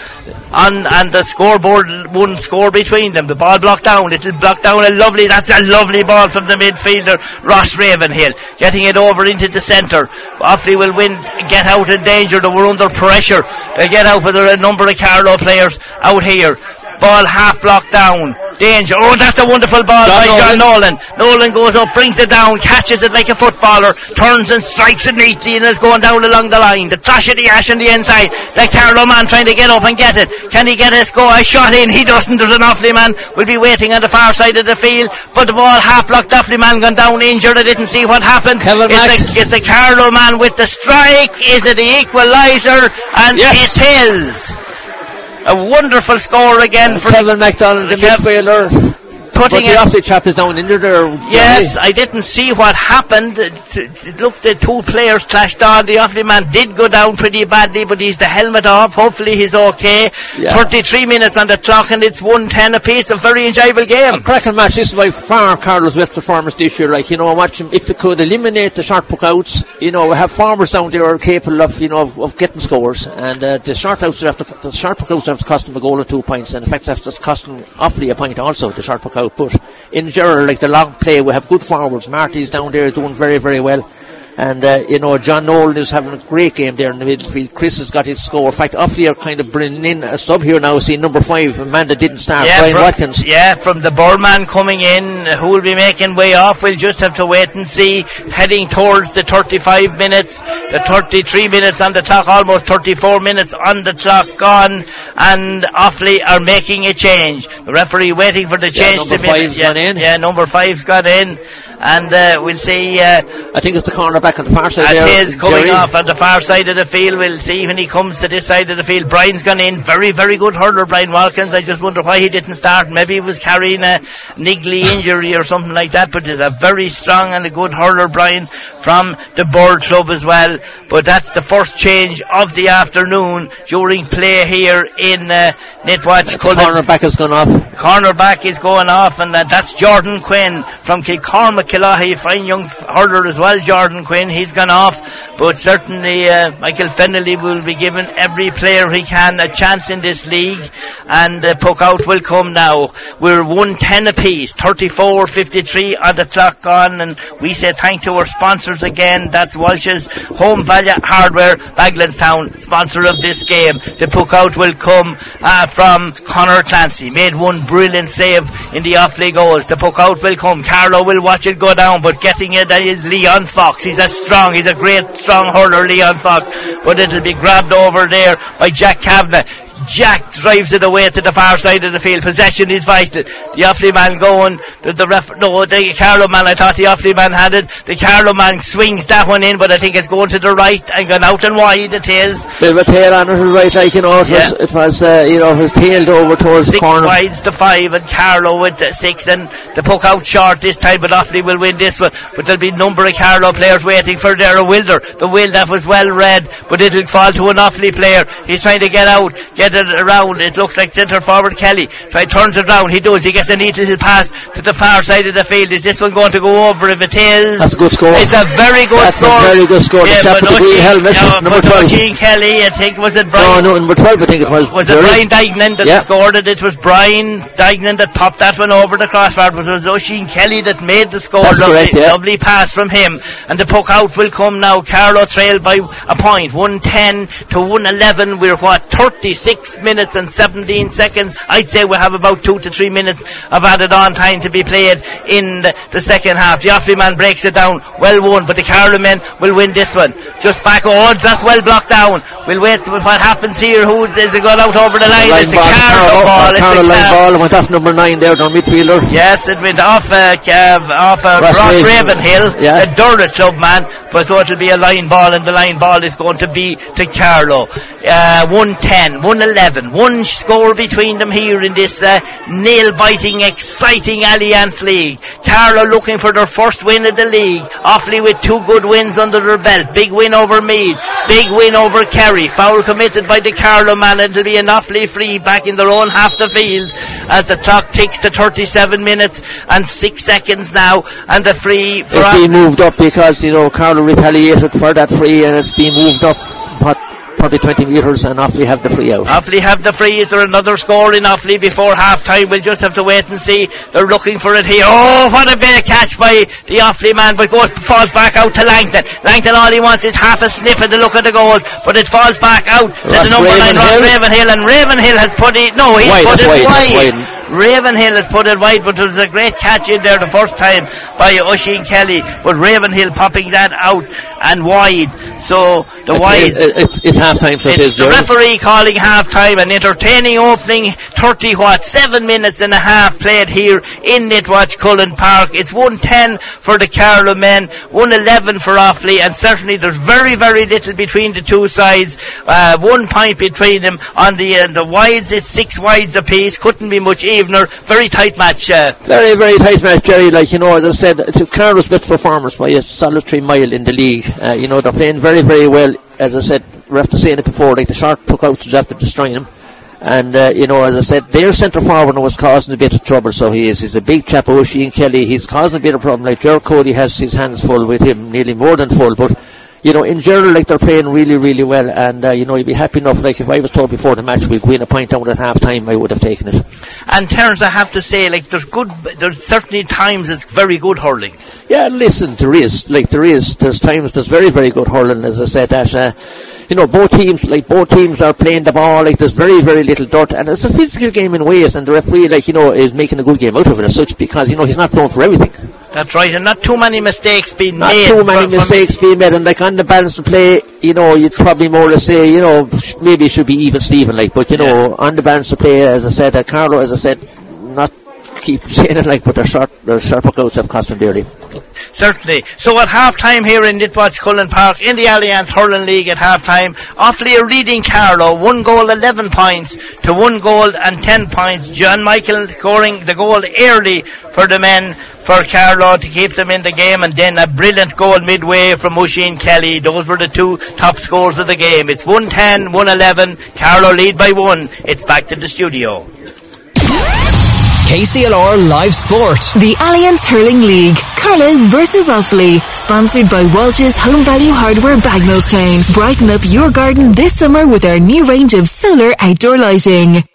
on and the scoreboard one score between them. The ball blocked down. It'll block down a lovely. That's a lovely ball from the midfielder Ross Ravenhill, getting it over into the centre. Offaly will win, get out of danger. They were under pressure. They get out, but there a number of Carlow players out here. Ball half blocked down. Danger. Oh, that's a wonderful ball John by John Nolan. Nolan. Nolan goes up, brings it down, catches it like a footballer, turns and strikes it neatly and is going down along the line. The trash of the ash on the inside. The Carlow man trying to get up and get it. Can he get a score? A shot in. He doesn't. There's an Offaly man will be waiting on the far side of the field. But the ball half blocked. Offaly man gone down injured. I didn't see what happened. Kevin is, the, is the Carlow man with the strike? Is it the equaliser? And Yes. it is. A wonderful score again for Kevin McDonald, the midfielder. But putting the it Offaly chap is down injured there. Yes, I didn't see what happened. Looked the two players clashed on. The Offaly man did go down pretty badly, but he's the helmet off. Hopefully he's okay. Yeah. 33 minutes on the clock and it's 110 apiece. A very enjoyable game. cracking match. This is by far Carlow's best performance this year. Like, you know, watch him. If they could eliminate the short puck outs, you know, we have farmers down there are capable of, you know, of, of getting scores. And uh, the short outs have to, the short puck outs have to cost them a goal or two points. And in fact, that's just costing Offaly a point also, the short puck out. But in general, like the long play, we have good forwards. Marty's down there is doing very, very well. And, uh, you know, John Nolan is having a great game there in the midfield. Chris has got his score. In fact, Offaly are kind of bringing in a sub here now. See, number five, Amanda didn't start. Brian from, Watkins. yeah, from the Burman coming in, who will be making way off. We'll just have to wait and see. Heading towards the 35 minutes, the 33 minutes on the clock, almost 34 minutes on the clock gone, and Offaly are making a change. The referee waiting for the change number to be five's yeah, gone in. Yeah, number five's gone in, and uh, we'll see. Uh, I think it's the corner back on the far side and there. Coming Jerry. off on the far side of the field. We'll see when he comes to this side of the field. Brian's gone in. Very, very good hurler, Brian Watkins. I just wonder why he didn't start. Maybe he was carrying a niggly injury or something like that. But he's a very strong and a good hurler, Brian, from the Birr Club as well. But that's the first change of the afternoon during play here in uh, Netwatch. The Cullen. corner back has gone off. Cornerback is going off, and that's Jordan Quinn from Kilcormac Killoughey. Fine young hurler as well, Jordan Quinn. He's gone off, but certainly uh, Michael Fennelly will be giving every player he can a chance in this league, and uh, puck out will come now. We're 110 apiece, 34 53 on the clock gone, and we say thank to our sponsors again. That's Walsh's Home Value Hardware, Bagenalstown, sponsor of this game. The puck out will come uh, from Connor Clancy. Made one brilliant save in the Offaly goals. The puck out will come. Carlo will watch it go down, but getting it that is Leon Fox. He's a strong, he's a great strong hurler, Leon Fox. But it'll be grabbed over there by Jack Kavanagh. Jack drives it away to the far side of the field. Possession is vital. The Offaly man going. The, the ref, no, the Carlow man. I thought the Offaly man had it. The Carlow man swings that one in, but I think it's going to the right and gone out and wide. It is. Bit of a tail on it, right? Like you know, it was, it was, uh, you know, it was tailed over towards the Six corner. wides to five, and Carlow with the six, and the puck out short this time, but Offaly will win this one. But there'll be a number of Carlow players waiting for their Wilder. The will that was well read, but it'll fall to an Offaly player. He's trying to get out, get get it around. It looks like centre forward Kelly. Try turns it round. He does. He gets a neat little pass to the far side of the field. Is this one going to go over? If it is, that's a good score. It's a very good that's score. a very good score. Yeah, the chap with the helmet, yeah, number twelve. Kelly, I think was it Brian? No, no, number twelve. I think it was. Was it Brian Dignan that yeah. scored it? It was Brian Dignan that popped that one over the crossbar, but it was Oisin Kelly that made the score. That's lovely, correct, yeah. lovely pass from him, and the puck out will come now. Carlow trail by a point, one ten to one eleven. We're what thirty six minutes and seventeen seconds. I'd say we have about two to three minutes of added on time to be played in the, the second half. The Offaly man breaks it down, well won, but the Carlow men will win this one. Just back odds, that's well blocked down. We'll wait with what happens here. Who is it going out over the line? line it's ball, a Carlow ball. It's Carlow a line ball went off number nine there, their midfielder. Yes, it went off uh, off uh, Ross Ross Ravenhill, Yeah. the Durrett club man, but so it'll be a line ball, and the line ball is going to be to Carlow. Uh, 110, 111, one score between them here in this uh, nail-biting, exciting Allianz League. Carlow looking for their first win of the league. Offaly with two good wins under their belt. Big win over Meath, big win over Kerry. Foul committed by the Carlow man. It'll be an Offaly free back in their own half the field as the clock ticks to 37 minutes and 6 seconds now, and the free It's Offaly. been moved up because you know Carlow retaliated for that free, and it's been moved up what probably 20 metres, and Offaly have the free out. Offaly have the free. Is there another score in Offaly before half time? We'll just have to wait and see. They're looking for it here. Oh, what a bit of catch by the Offaly man, but goes falls back out to Langton. Langton, all he wants is half a snip at the look of the goal, but it falls back out to Ross the number nine, Ross Ravenhill. Ravenhill, and Ravenhill has put it. No, he's Wide, put it wide, that's wide. wide. Ravenhill has put it wide, but there was a great catch in there the first time by Oisin Kelly, but Ravenhill popping that out and wide. So the It's, wides. it- it's, it's half time, so it It's the referee calling half time, an entertaining opening, 30 what, 7 minutes and a half played here in Netwatch Cullen Park. It's 110 for the Carlow men, 111 for Offaly, and certainly there's very, very little between the two sides. Uh, one point between them. On the, uh, the wides, it's six wides apiece, couldn't be much Very tight match. Uh, Very, very tight match, Jerry. Like, you know, as I said, it's Carlow's best performance by a solitary mile in the league. Uh, you know, they're playing very, very well. As I said, we have to say it before, like the shark took out after destroying them. And, uh, you know, as I said, their centre forward was causing a bit of trouble, so he is. He's a big chap, Oisin Kelly. He's causing a bit of problem. Like, Ger Cody has his hands full with him, nearly more than full. But, you know, in general, like, they're playing really, really well. And, uh, you know, you'd be happy enough. Like, if I was told before the match we'd win a point out at half time, I would have taken it. and Terence, I have to say, like, there's good, there's certainly times it's very good hurling. Yeah, listen, there is, like, there is, there's times there's very, very good hurling, as I said, that, uh, you know, both teams, like, both teams are playing the ball, like, there's very, very little dirt, and it's a physical game in ways, and the referee, like, you know, is making a good game out of it as such, because, you know, he's not known for everything. That's right, and not too many mistakes being Not made. too many for- for- mistakes being made, and, like, on the balance of play, you know, you'd probably more or less say, you know, maybe it should be even Steven, like, but, you know, on the balance of play, as I said, uh, Carlow, as I said, not keep saying it, like, but their short, their sharp outs have cost them dearly. Certainly. So at half time here in Netwatch Cullen Park in the Allianz Hurling League at half time, Offaly are leading Carlow, one goal, 11 points to one goal and 10 points. John Michael scoring the goal early for the men for Carlow to keep them in the game and then a brilliant goal midway from Oisin Kelly. Those were the two top scores of the game. It's 110, 111. Carlow lead by one. It's back to the studio. KCLR Live Sport. The Allianz Hurling League, Carlow versus Offaly, sponsored by Walsh's Home Value Hardware Bagnallstown. Brighten up your garden this summer with our new range of solar outdoor lighting.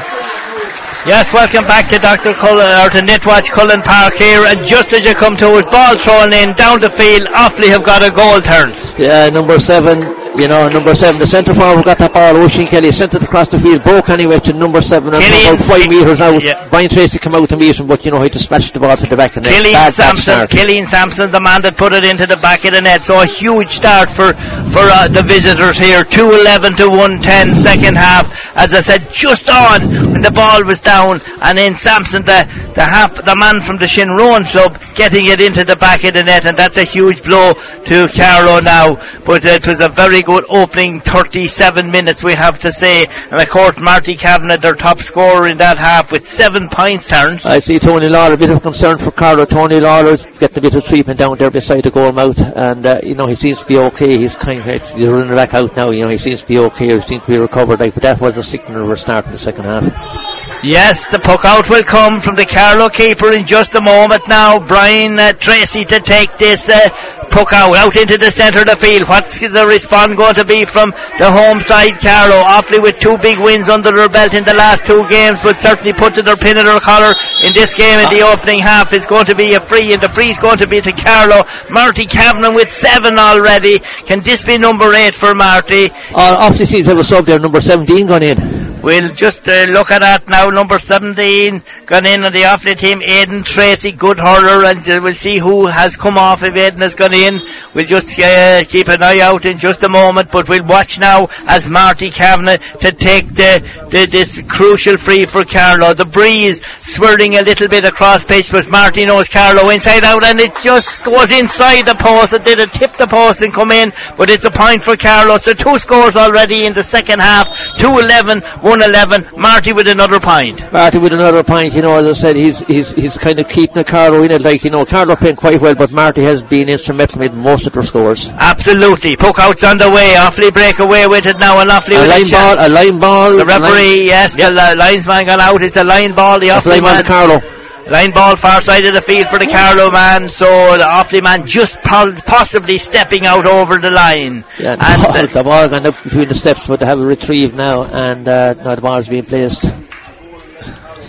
Yes, welcome back to Dr. Cullen, or to Netwatch Cullen Park here. And just as you come to it, ball thrown in down the field, Offaly have got a goal turns. Yeah, number seven, you know, number seven, the centre forward We got that ball, Oisin Kelly sent it across the field, broke anyway to number seven, and Killian- about five metres out. Yeah. Brian Tracy come out to meet him, but you know, he dispatched the ball to the back and Killian net. bad Sampson. Killian Sampson, the man that put it into the back of the net. So a huge start for for uh, the visitors here. 2-11 to 110 second half. As I said, just on when the ball was down, and then Sampson, the the half, the man from the Shinrone club getting it into the back of the net, and that's a huge blow to Carlow now. But it was a very good opening 37 minutes, we have to say. And of course, Marty Kavanagh, their top scorer in that half, with seven points, Terence. I see Tony Lawler, a bit of concern for Carlow. Tony Lawler's getting a bit of treatment down there beside the goal mouth, and uh, you know he seems to be okay. He's kind of he's running back out now. You know he seems to be okay. He seems to be recovered. Like, but that was a signal we're starting the second half. Yes, the puck out will come from the Carlow keeper in just a moment now. Brian uh, Tracy to take this uh, puck out, out into the centre of the field. What's the response going to be from the home side Carlow? Offaly with two big wins under their belt in the last two games, but certainly putting their pin in their collar in this game in the opening half It's going to be a free, and the free is going to be to Carlow. Marty Kavanagh with seven already. Can this be number eight for Marty? Uh, Offaly seems to have a sub there, number 17 gone in. We'll just uh, look at that now. Number 17 gone in on the Offaly team. Aidan Tracy, good hurler, and uh, we'll see who has come off if Aidan has gone in. We'll just uh, keep an eye out in just a moment, but we'll watch now as Marty Kavanagh to take the, the this crucial free for Carlow. The breeze swirling a little bit across pitch, but Marty knows Carlow inside out, and it just goes inside the post. It did it tip the post and come in, but it's a point for Carlow. So two scores already in the second half. 2-11, 111. Marty with another point. Marty with another point. You know, as I said, he's he's he's kind of keeping the Carlow in it. Like you know, Carlow playing quite well, but Marty has been instrumental in most of their scores. Absolutely. Puck out's on the way. Offaly break away with it now, and Offaly A with line a ball, a line ball. The a line- referee, yes, Yep. the li- linesman gone out. It's a line ball. The Offaly man, to Carlow. Line ball far side of the field for the Carlow man. So the Offaly man just possibly stepping out over the line. Yeah, the and ball, uh, the ball gone up between the steps, but they have a retrieve now, and uh, now the ball is being placed.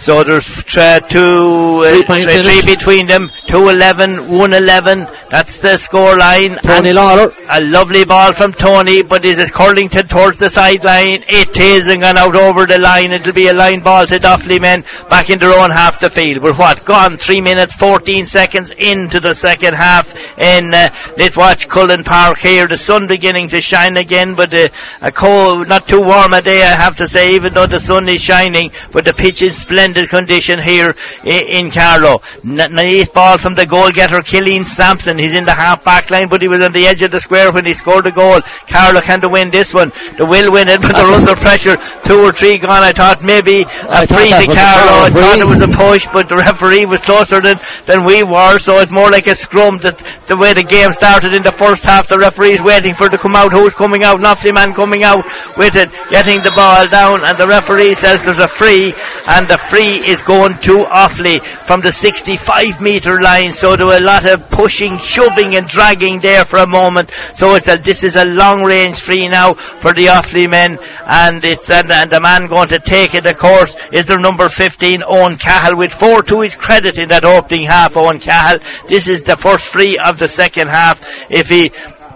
So there's uh, two, uh, Three points three, between them. 2-11, 1-11. That's the score line. Tony Lawler. A lovely ball from Tony, but is it curling to, towards the sideline? It is and gone out over the line. It'll be a line ball to Duffley men back in their own half the field. We're what? Gone 3 minutes 14 seconds into the second half in uh, Netwatch Cullen Park here. The sun beginning to shine again, but uh, a cold, not too warm a day I have to say, even though the sun is shining, but the pitch is splendid condition here i- in Carlow. N- nice ball from the goal getter, Killian Sampson. He's in the half back line, but he was on the edge of the square when he scored the goal. Carlow can to win this one. They will win it, but they're under pressure. Two or three gone. I thought maybe a I free to was Carlow. I thought it was a push, but the referee was closer than, than we were, so it's more like a scrum that the way the game started in the first half, the referee's waiting for it to come out. Who's coming out? Nuffley man coming out with it, getting the ball down, and the referee says there's a free, and the free is going to Offaly from the 65 metre line. So there were a lot of pushing, shoving, and dragging there for a moment. So it's a this is a long range free now for the Offaly men, and it's and, and the man going to take it. Of course, is their number 15 Owen Cahill with four to his credit in that opening half. Owen Cahill. This is the first free of the second half. If he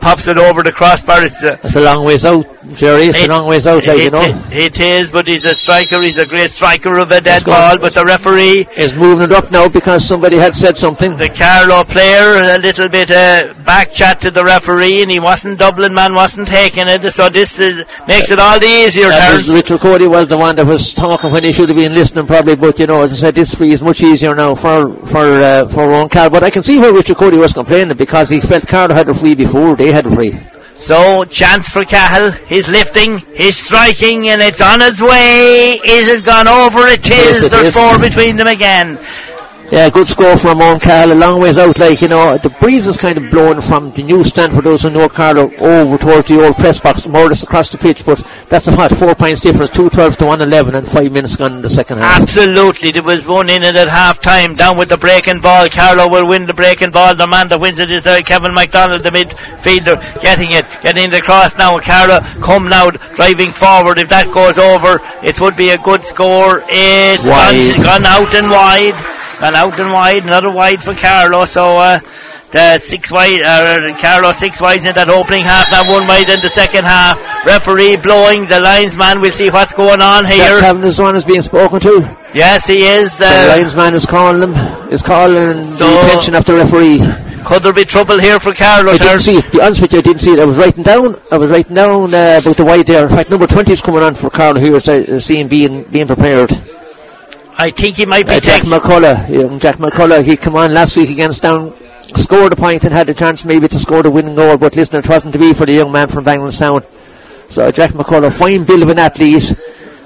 pops it over the crossbar, it's. Uh, That's a long ways out, Jerry. It's a long ways out, like, you know. it- it is, but he's a striker. He's a great striker of a dead Let's go. ball. But the referee, Is moving it up now because somebody had said something. the Carlow player, a little bit uh, back chat to the referee, and he wasn't Dublin man, wasn't taking it. So this is, makes it all the easier. That was Terence. Richard Cody was the one that was talking when he should have been listening, probably. But you know, as I said, this free is much easier now for for uh, for Owen Cahill. But I can see where Richard Cody was complaining because he felt Carter had a free before they had a free. So chance for Cahill. He's lifting, he's striking, and it's on its way. Is it gone over? It is. Yes, it There's is. four between them again. Yeah, good score from Mount Carl, a long ways out. Like you know, the breeze is kind of blowing from the new stand for those who know Carlow over towards the old press box, more or less across the pitch. But that's a hot four points difference, two twelve to one eleven, and five minutes gone in the second half. Absolutely, there was one in it at half time. Down with the breaking ball. Carlow will win the breaking ball. The man that wins it is there, Kevin McDonald, the midfielder, getting it, getting the cross now. Carlow come now, driving forward. If that goes over, it would be a good score. It's. Gone, gone out and wide. Gone out and wide. Another wide for Carlow. So, uh, the six wide, uh, Carlow six wides in that opening half, that one wide in the second half. Referee blowing, the linesman, we'll see what's going on here. Is one is being spoken to. Yes, he is. The The, linesman is calling them, is calling So- the attention of the referee. Could there be trouble here for Carlow? I didn't see it. To be honest with you, I didn't see it. I was writing down. I was writing down uh, about the wide there. In fact, number twenty is coming on for Carlow here. So, uh, seeing being being prepared. I think he might be uh, Jack. McCullough. Young Jack McCullough, he come on last week against Down, scored a point and had a chance maybe to score the winning goal, but listen, it wasn't to be for the young man from Bangladesh So Jack McCullough, fine build of an athlete.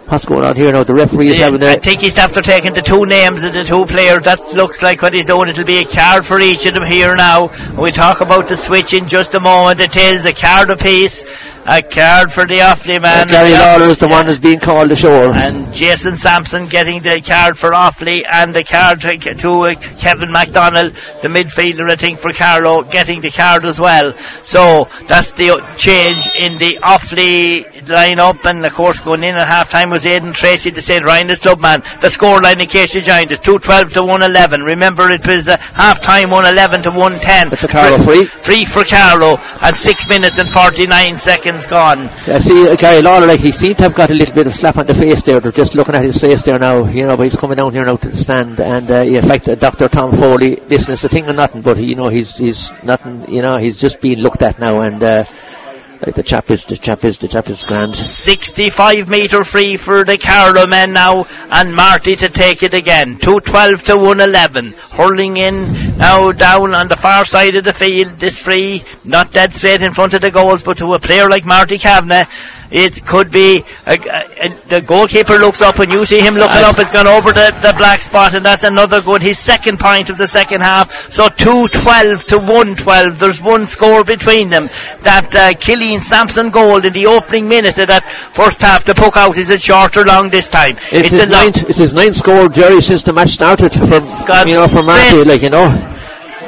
What's going on here now? The referee is Yeah, having I a. think he's after taking the two names of the two players. That looks like what he's doing. It'll be a card for each of them here now. We talk about the switch in just a moment. It is a card apiece. A card for the Offaly man. Uh, Gary Lawler is the one who's being called ashore. And Jason Sampson getting the card for Offaly and the card to, to uh, Kevin MacDonald, the midfielder, I think, for Carlow, getting the card as well. So that's the change in the Offaly line-up. And of course, going in at half time was Aidan Tracy, the St. Rynagh's clubman. The score line, in case you joined us, 212 to 111. Remember, it was uh, half time 111 to 110. It's a Carlow free. Free for Carlow, at 6 minutes and 49 seconds gone. I see uh, Gary Lawler, like he seemed to have got a little bit of slap on the face there. They're just looking at his face there now, you know, but he's coming down here now to the stand. And uh, in fact, uh, Dr. Tom Foley, listen, it's a thing of nothing, but you know, he's he's nothing, you know, he's just being looked at now. And uh, like the chap is the chap is the chap is grand. 65 metre free for the Carlow men now, and Marty to take it again. 212 to 111. Hurling in now down on the far side of the field. This free, not dead straight in front of the goals, but to a player like Marty Kavanagh. It could be a, a- a- the goalkeeper looks up and you see him looking up. It's gone over the, the black spot, and that's another good. His second point of the second half. So two twelve to one twelve. There's one score between them. That uh, Killian Sampson goal in the opening minute of that first half. The puck out is it short or long this time? It's, a his ninth. It's his ninth score, Jerry, since the match started. From God's you know, from Marty, like you know.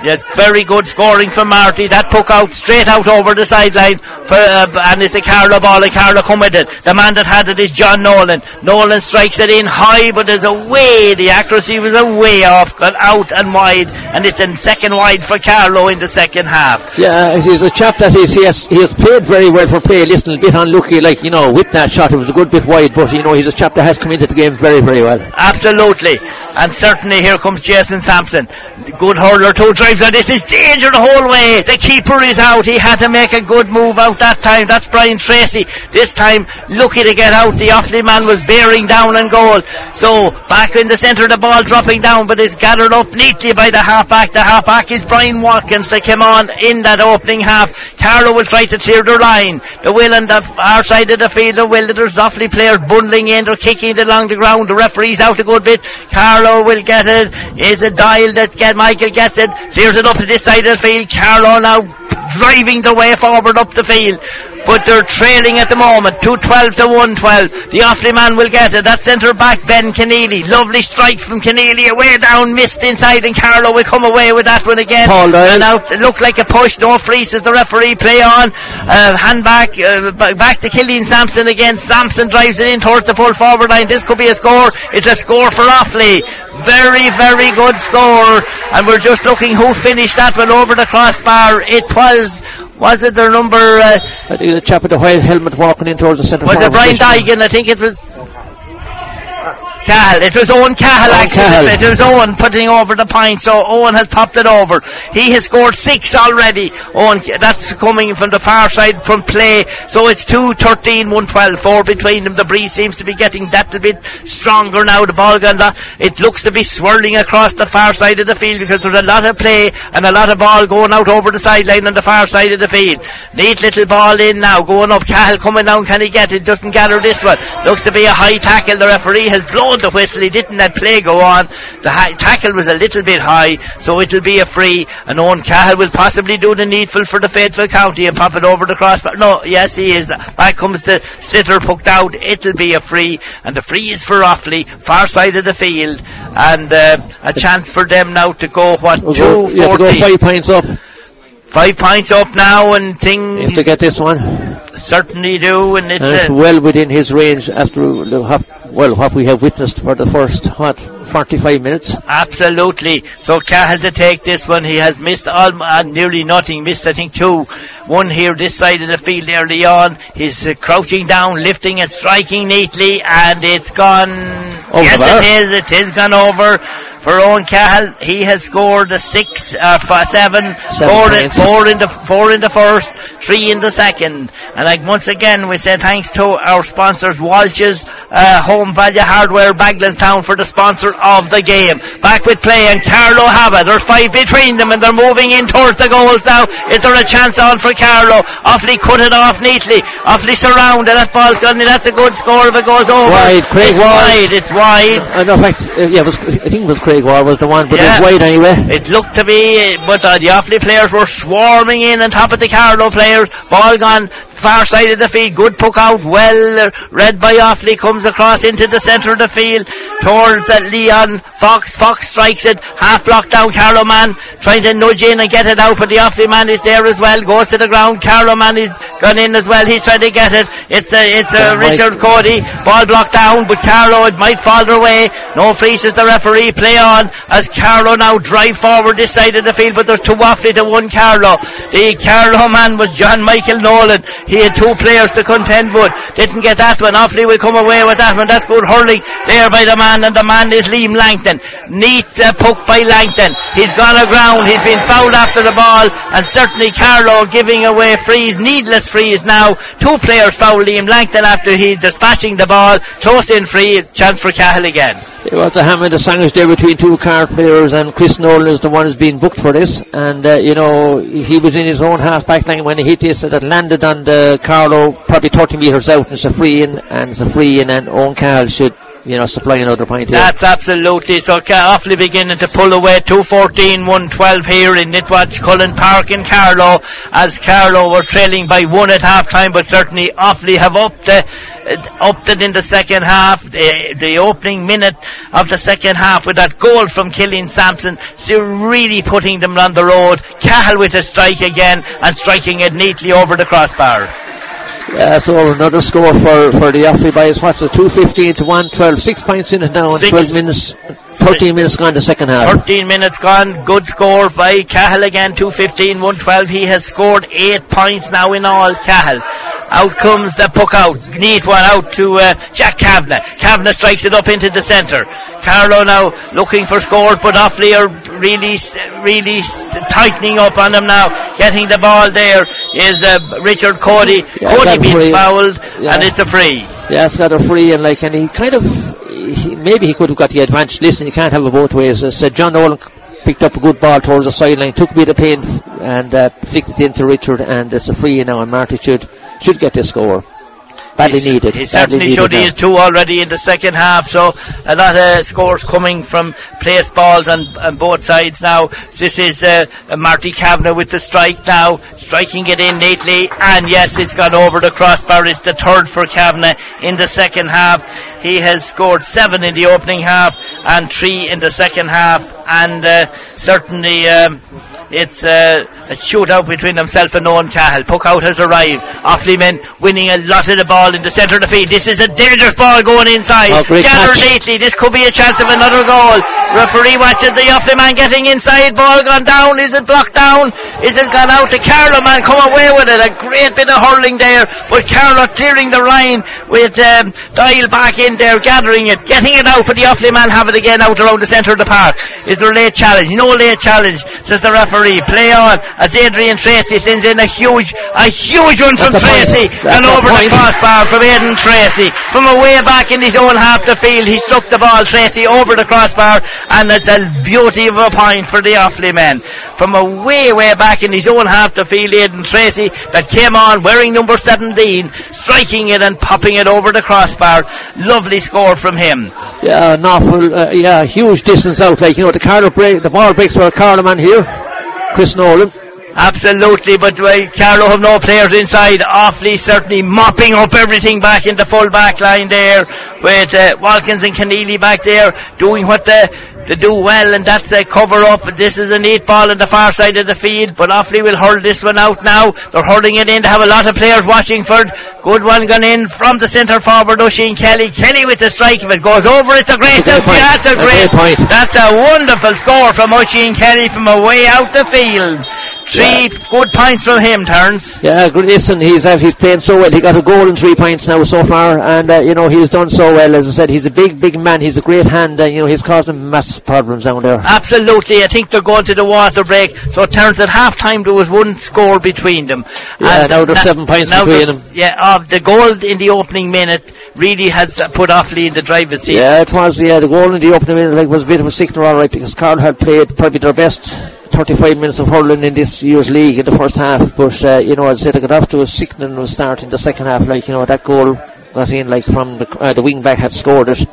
Yes, very good scoring from Marty. That puck out straight out over the sideline, for, uh, and it's a Carlow ball. And Carlow come with it. The man that had it is John Nolan. Nolan strikes it in high, but there's a way. The accuracy was a way off, got out and wide, and it's in second wide for Carlow in the second half. Yeah, he's a chap that is, he has he has played very well for play. Listen, a bit unlucky, like you know, with that shot, it was a good bit wide, but you know, he's a chap that has come into the game very, very well. Absolutely. And certainly here comes Jason Sampson. Good hurler, two drives, this is danger the whole way. The keeper is out. He had to make a good move out that time. That's Brian Tracy. This time, lucky to get out. The Offaly man was bearing down and goal. So, back in the centre, the ball dropping down, but it's gathered up neatly by the half-back. The half-back is Brian Watkins. They came on in that opening half. Carlow will try to clear the line. The will on the our side of the field, the will, there's Offaly players bundling in. They're kicking it along the ground. The referee's out a good bit. Carlow will get it. Is it Doyle that get Michael gets it. Clears it up to this side of the field. Carlow now driving the way forward up the field. But they're trailing at the moment, 212 to 112. The Offaly man will get it. That centre back, Ben Conneely. Lovely strike from Conneely. Away down, missed inside, and Carlow will come away with that one again. Paul Doyle. And out, it looked like a push. No free, says the referee. Play on. Uh, hand back, uh, back to Killian Sampson again. Sampson drives it in towards the full forward line. This could be a score. It's a score for Offaly. Very, very good score. And we're just looking who finished that one over the crossbar. It was, was it their number, uh, think the chap with the white helmet walking in towards the centre. was it Brian position. Dignan? I think it was. Cahill. It was Owen Cahill actually. Cahill. It was Owen putting over the point, so Owen has popped it over. He has scored six already. Owen, that's coming from the far side from play. So it's 2 13, 1 12, 4 between them. The breeze seems to be getting that a bit stronger now. The ball lo- It looks to be swirling across the far side of the field because there's a lot of play and a lot of ball going out over the sideline on the far side of the field. Neat little ball in now, going up. Cahill coming down. Can he get it? Doesn't gather this one. Looks to be a high tackle. The referee has blown the whistle. He didn't let play go on. The high tackle was a little bit high, so it'll be a free. And Owen Cahill will possibly do the needful for the faithful county and pop it over the crossbar. No, yes, he is. Back comes the sliotar poked out. It'll be a free, and the free is for Offaly, far side of the field, and uh, a chance for them now to go what two yeah, to go five points up Five points up now, and things to get this one. certainly do. And it's, And it's well within his range after the half- well what we have witnessed for the first what 45 minutes. Absolutely. So Cahill to take this one. He has missed all, uh, nearly nothing. Missed, I think, two. One here this side of the field early on. He's uh, crouching down, lifting and striking neatly, and it's gone. Over yes, it is. It is gone over. For Owen Cahill, he has scored a six, uh, f- seven, Seven four, in, four in the four in the first, three in the second, and like once again we say thanks to our sponsors Walsh's uh, Home Value Hardware, Bagenalstown for the sponsor of the game. Back with play and Carlow have it. There's five between them and they're moving in towards the goals now. Is there a chance on for Carlow? Offaly cut it off neatly. Offaly surrounded. That ball's gone. That's a good score if it goes over. Wide. Craig it's Ward. wide. It's wide. Uh, no, fact, uh, yeah, it was, I think it was Craig Ward was the one, but Yeah. it was wide anyway. It looked to be, but uh, the Offaly players were swarming in on top of the Carlow players. Ball gone far side of the field. Good puck out. Well uh, read by Offaly. Comes across into the centre of the field towards uh, Leon Fox. Fox strikes it. Half blocked down. Carlow man trying to nudge in and get it out, but the Offaly man is there as well. Goes to the ground. Carlow man is gone in as well. He's trying to get it. It's uh, it's uh. Richard Cody. Ball blocked down, but Carlow it might fall their way. No free says the referee. Play on as Carlow now drive forward this side of the field, but there's two Offaly to one Carlow. The Carlow man was John Michael Nolan. He had two players to contend with. Didn't get that one. Offaly will come away with that one. That's good hurling there by the man, and the man is Liam Langton. Neat uh, puck by Langton. He's gone aground. He's been fouled after the ball, and certainly Carlow giving away frees, needless frees now. Two players foul Liam Langton after he dispatching the ball. Close in free, chance for Cahill again. It was a hammer and a sandwich there between two card players, and Chris Nolan is the one who's been booked for this. And uh, you know he was in his own half back line when he hit this, and landed on the Carlow probably 30 metres out. And it's a free in, and it's a free in, and Owen Cahill should you know supplying another point here. That's absolutely so. Offaly beginning to pull away. 214, 112 here in Netwatch Cullen Park in Carlow. As Carlow were trailing by one at half time, but certainly Offaly have upped the, upped it in the second half. The, the opening minute of the second half with that goal from Killian Sampson, still really putting them on the road. Cahill with a strike again and striking it neatly over the crossbar. Yeah, so another score for, for the Offaly boys. What's it? 215 to 112. Six points in it now, and Six. 12 minutes, 13 minutes gone the second half. 13 minutes gone. Good score by Cahill again. 215, 112. He has scored eight points now in all. Cahill. Out comes the puck out. Neat one out to uh, Jack Kavanagh. Kavanagh strikes it up into the centre. Carlow now looking for scores, but Offaly are really, really tightening up on them now. Getting the ball there is uh, Richard Cody. Yeah, Cody being free. fouled, Yeah. and it's a free. Yeah, it's got a free and like, and he kind of, he, maybe he could have got the advantage. Listen, you can't have it both ways. As said, John Nolan picked up a good ball towards the sideline, took a bit of pain and uh, flicked it into Richard, and it's a free now, and Marty should should get this score. Badly He's- needed. He certainly needed should. He is two already in the second half, so a lot of scores coming from place balls on, on both sides now. This is uh, Marty Kavanagh with the strike now, striking it in neatly, and yes, it's gone over the crossbar. It's the third for Kavanagh in the second half. He has scored seven in the opening half and three in the second half, and uh, certainly. Um, it's uh, a shootout between himself and Owen Cahill. Puck out has arrived. Offaly men winning a lot of the ball in the centre of the field. This is a dangerous ball going inside. Oh, Gathered. This could be a chance of another goal. Referee watching the Offaly man getting inside. Ball gone down. Is it blocked down? Is it gone out? The Carlow man come away with it. A great bit of hurling there. But Carlow clearing the line with um, Doyle back in there, gathering it, getting it out. But the Offaly man have it again out around the centre of the park. Is there a late challenge? No late challenge, says the referee. Play on as Adrian Tracy sends in a huge, a huge one from That's. Tracy and over the crossbar from Aidan Tracy. From away back in his own half the field, he struck the ball, Tracy, over the crossbar, and it's a beauty of a point for the Offaly men. From away, way back in his own half the field, Aidan Tracy, that came on wearing number 17, striking it and popping it over the crossbar. Lovely score from him. Yeah, an awful, uh, yeah, huge distance out. Like, you know, the Carlow break, the ball breaks for a Carlow man here. Chris Nolan. Absolutely, but uh, Carlow have no players inside. Offaly, certainly mopping up everything back in the full back line there with uh, Watkins and Conneely back there doing what they, they do well, and that's a cover up. This is a neat ball on the far side of the field, but Offaly will hurl this one out now. They're hurling it in to have a lot of players watching for it. Good one gone in from the centre forward, Oisin Kelly. Kelly with the strike. If it goes over, it's a great, That's that's a great, point. That's a wonderful score from Oisin Kelly from away out the field. Three good points from him, Turns. Yeah. Listen, he's uh, he's playing so well. He got a goal and three points now so far, and uh, you know he's done so well. As I said, he's a big, big man. He's a great hand. Uh, you know he's causing massive problems down there. Absolutely, I think they're going to the water break. So Terence, at half time there was one score between them. Yeah, And now there's na- seven points between them. Yeah, of the goal in the opening minute really has put Offaly in the driver's seat. Yeah, it was. Yeah, the goal in the opening minute like, was a bit of a sickener, all right, because Carlow had played probably their best 35 minutes of hurling in this year's league in the first half. But uh, you know, as I said, they got off to a sickening start in the second half. Like you know, that goal got in like from the uh, the wing back had scored it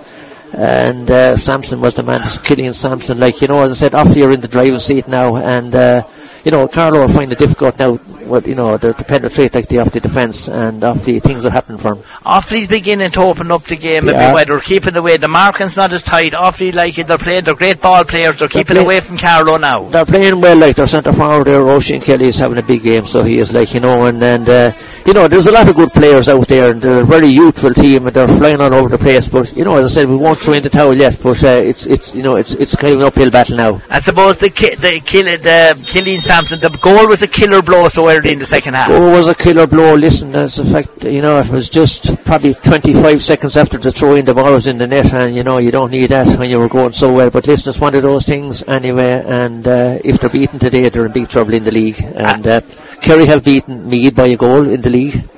and uh, Sampson was the man, Killian Sampson. Like you know, as I said, off here in the driving seat now, and uh, you know, Carlow will find it difficult now. Well, you know, to, to penetrate like the off the defence and off the things that happen for him. Offaly's beginning to open up the game Yeah. a bit wider. They're keeping away. The marking's not as tight. Offaly like it. They're playing. They're great ball players. They're, keeping play- away from Carlow now. They're playing well, like their centre forward there, Oisin Kelly is having a big game, so he is like you know, and and uh, you know, there's a lot of good players out there, and they're a very youthful team, and they're flying all over the place. But you know, as I said, we won't throw in the towel yet, but uh, it's it's you know, it's it's kind of an uphill battle now. I suppose the ki- the kill the Killian Sampson. The goal was a killer blow so in the second half. Oh, it was a killer blow. Listen, as a fact, you know, it was just probably 25 seconds after the throw in, the ball was in the net, and you know, you don't need that when you were going so well. But listen, it's one of those things anyway, and uh, if they're beaten today, they're in big trouble in the league. And uh, Kerry have beaten Meath by a goal in the league,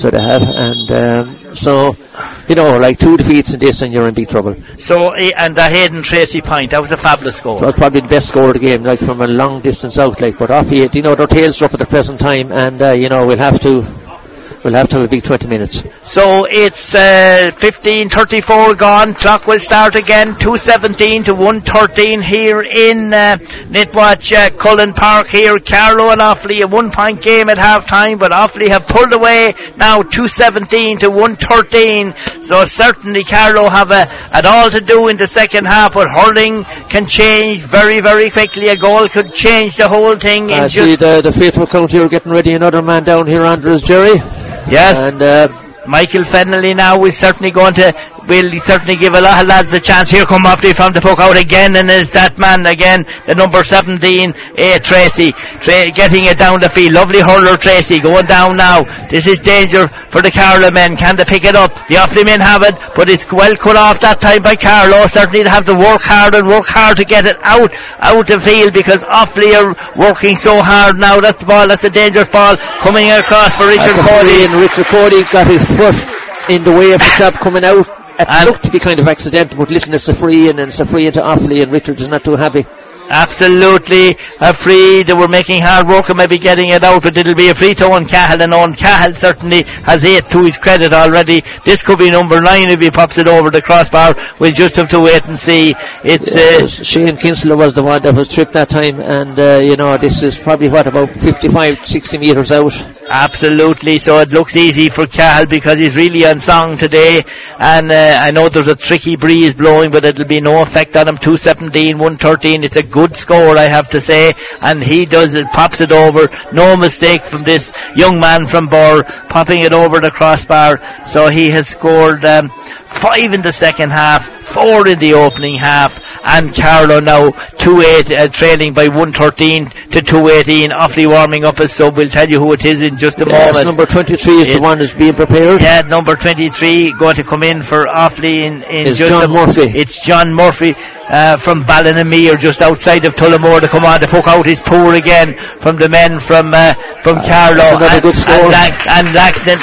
so they have, and um, so, you know, like two defeats in this, and you're in big trouble. So eh, and the Hayden Tracy point. That was a fabulous goal. That was probably the best score of the game, like from a long distance out. Like, but off it, you know, their tails are up at the present time, and uh, you know, we'll have to, we'll have to have a big 20 minutes. So it's uh, 15.34 gone. Clock will start again. 2.17 to 1.13 here in uh, Netwatch uh, Cullen Park here. Carlow and Offaly, a one point game at half time, but Offaly have pulled away now 2.17 to 1.13. So certainly Carlow have a, an all to do in the second half, but hurling can change very, very quickly. A goal could change the whole thing. I just see the, the faithful county are getting ready. Another man down here, Andrews Jerry. Yes, uh, Michael Fennelly now is certainly going to will certainly give a lot of lads a chance. Here come Offaly from the puck out again, and is that man again, the number 17, eh, Tracy, Tra- getting it down the field. Lovely hurler Tracy going down now. This is danger for the Carlow men. Can they pick it up? The Offaly men have it, but it's well cut off that time by Carlow. Certainly they have to work hard and work hard to get it out out the field because Offaly are working so hard now. That's the ball. That's a dangerous ball coming across for Richard Cody. and Richard Cody got his foot in the way of the trap coming out. It And- looked to be kind of accidental, but little it's a free and then a free into Offaly, and Richard is not too happy. Absolutely a free. They were making hard work of maybe getting it out, but it'll be a free throw Owen Cahill. And Owen Cahill certainly has eight to his credit already. This could be number nine if he pops it over the crossbar. We'll just have to wait and see. It's Uh, uh, Shane Kinsella was the one that was tripped that time, and uh, you know this is probably what about 55, 60 metres out. Absolutely. So it looks easy for Cahill because he's really on song today. And uh, I know there's a tricky breeze blowing, but it'll be no effect on him. 217, 113. It's a good score, I have to say. And he does it, pops it over. No mistake from this young man from Birr, popping it over the crossbar. So he has scored um, five in the second half, four in the opening half. And Carlow now 2-8, uh, trailing by 113 to 218. Offaly warming up as sub. We'll tell you who it is in just a Yes, moment. number 23 is the one that's being prepared. Yeah, number 23 going to come in for Offaly in, in It's just John a, Murphy. It's John Murphy uh, from Ballinamere, just outside of Tullamore to come on to puck out his poor again from the men from uh, from Carlow. that's another and, good score. And, Lang- and Langton,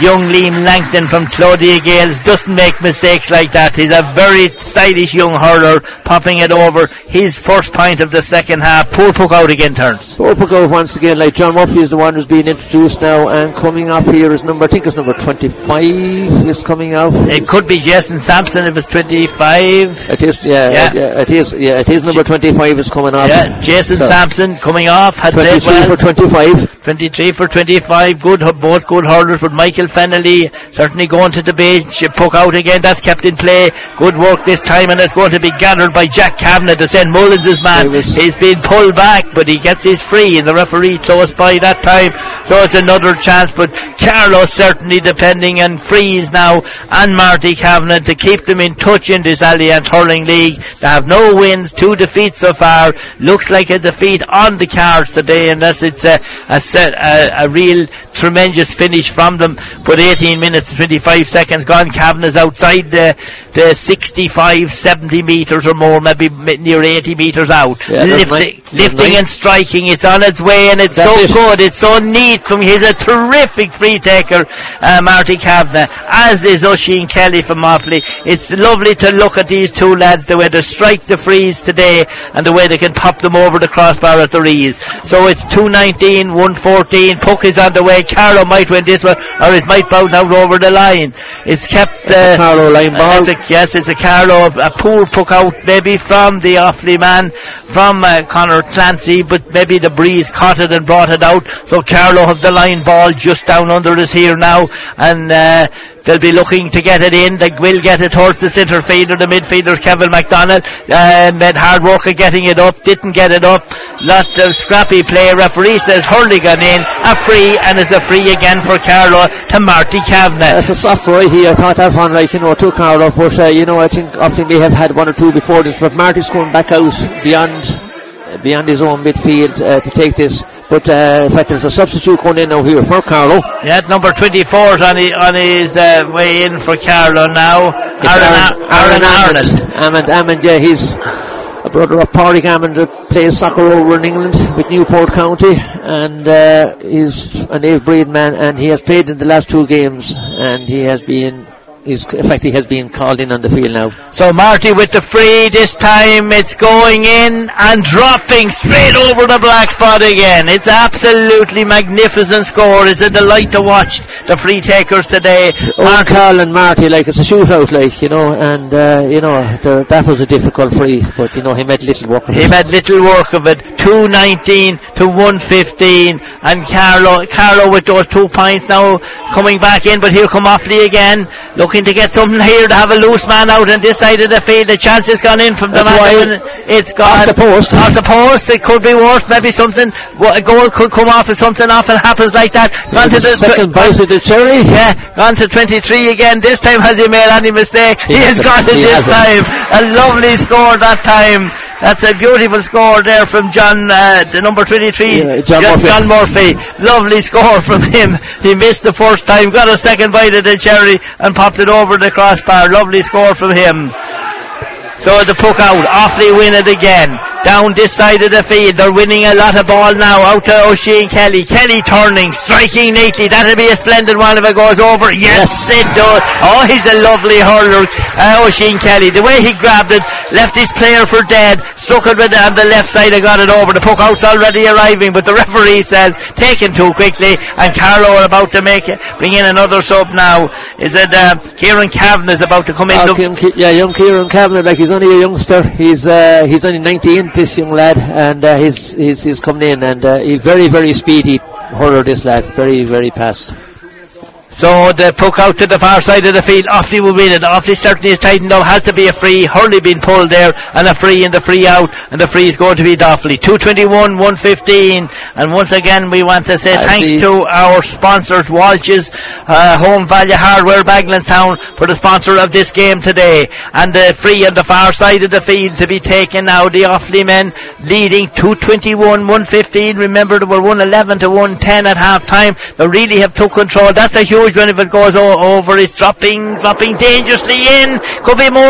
young Liam Langton from Clodiagh Gaels doesn't make mistakes like that. He's a very stylish young hurler, popping it over. His first point of the second half. Poor puck out again turns. Orpico once again, like John Murphy is the one who's being introduced now, and coming off here is number, I think it's number 25 is coming out. It could be Jason Sampson if it's 25. It is, yeah, Yeah. yeah, it is, yeah, it is number 25 is coming off. Yeah, Jason So, Sampson coming off had played 23 well. for 25. 23 for 25, good, both good hurlers, but Michael Fennelly certainly going to the bench, puck out again, that's kept in play, good work this time, and it's going to be gathered by Jack Kavanagh, to send Mullins' man. He's been pulled back, but he gets his free, and the referee close by that time, so it's another chance, but Carlow's certainly depending on frees now, and Marty Kavanagh to keep them in touch in this Allianz Hurling League. They have no wins, two defeats so far, looks like a defeat on the cards today, unless it's a, a a, a, real tremendous finish from them. But 18 minutes 25 seconds gone. Kavanagh's outside the the 65, 70 metres or more, maybe near 80 metres out. Yeah, lifting, lifting and striking. It's on its way and it's That's so it. good. It's so neat from He's a terrific free taker, uh, Marty Kavanagh, as is Oisin Kelly from Offaly. It's lovely to look at these two lads, the way they strike the frees today and the way they can pop them over the crossbar at the rees. So it's 219, 114. Puck is on the way. Carlow might win this one or it might bounce out over the line. It's kept. Uh, Carlow line ball. it's a, yes, it's a Carlow, a poor puck out maybe from the Offaly man, from uh, Connor Clancy, but maybe the breeze caught it and brought it out. So Carlow has the line ball just down under us here now, and uh, they'll be looking to get it in. They will get it towards the centre fielder, the midfielder, Kevin McDonald. Uh, made hard work of getting it up, didn't get it up. Lot of scrappy play. Referee says Hurligan in, a free, and it's a free again for Carlow to Marty Kavanagh. That's a soft right here. I thought that one, like, you know, took Carlow, but, uh, you know, I think often they have had one or two before this, but Marty's coming back out beyond beyond his own midfield uh, to take this. But uh, in fact, there's a substitute going in now here for Carlow. Yeah, number 24 is on, his, on his uh, way in for Carlow now. It's Aaron, Aaron, Aaron Amond, yeah, he's a brother of Pádraig Amond that plays soccer over in England with Newport County, and uh, he's an eighth breed man, and he has played in the last two games, and he has been. Fact, he has been called in on the field now. So Marty with the free this time. It's going in and dropping straight over the black spot again. It's absolutely magnificent score. It's a delight to watch the free takers today. Owen Cahill and Marty, like it's a shootout, like you know, and uh, you know the, that was a difficult free, but you know he made little work of He it. made little work of it. 219 to 115. And Carlow, Carlow with those two points now coming back in, but here come Offaly again, looking to get something here to have a loose man out on this side of the field. The chance has gone in from the That's man. why- that won it. It's gone. Off the post. Off the post. It could be worth Maybe something, a goal could come off if something often happens like that. Gone to the second bite of the cherry. yeah, gone to 23 again. This time has he made any mistake? He, He has got it this hasn't. time. A lovely score that time. That's a beautiful score there from John, uh, the number 23. Yeah, John Jo- Murphy. John Murphy. Lovely score from him. He missed the first time, got a second bite of the cherry and popped it over the crossbar. Lovely score from him. So the puck out. Offaly win it again. Down this side of the field. They're winning a lot of ball now. Out to Oisin Kelly. Kelly turning, striking neatly. That'll be a splendid one if it goes over. Yes, it does. Oh, he's a lovely hurler. Uh, Oisin Kelly. The way he grabbed it, left his player for dead, struck it with the, on the left side and got it over. The puck out's already arriving, but the referee says taken too quickly. And Carlow are about to make it, bring in another sub now. Is it uh, Kieran Kavanagh is about to come in? Oh, The- Kim, Ki- yeah, young Kieran Kavanagh, like he's only a youngster. He's uh, he's only 19, this young lad, and uh, he's, he's he's coming in, and uh, he's very very speedy hurler. This lad, very very fast. So the puck out to the far side of the field. Offaly will win it. Offaly certainly is tightened up. Has to be a free. Hurley being pulled there and a free and the free out and the free is going to be Offaly. 221, 115. And once again we want to say I thanks see. to our sponsors, Walsh's uh, Home Value Hardware, Bagenalstown for the sponsor of this game today. And the free on the far side of the field to be taken now. The Offaly men leading 221, 115. Remember they were 111 to 110 at half time. They really have took control. That's a huge if it goes over. It's dropping, dropping dangerously in. Could be more.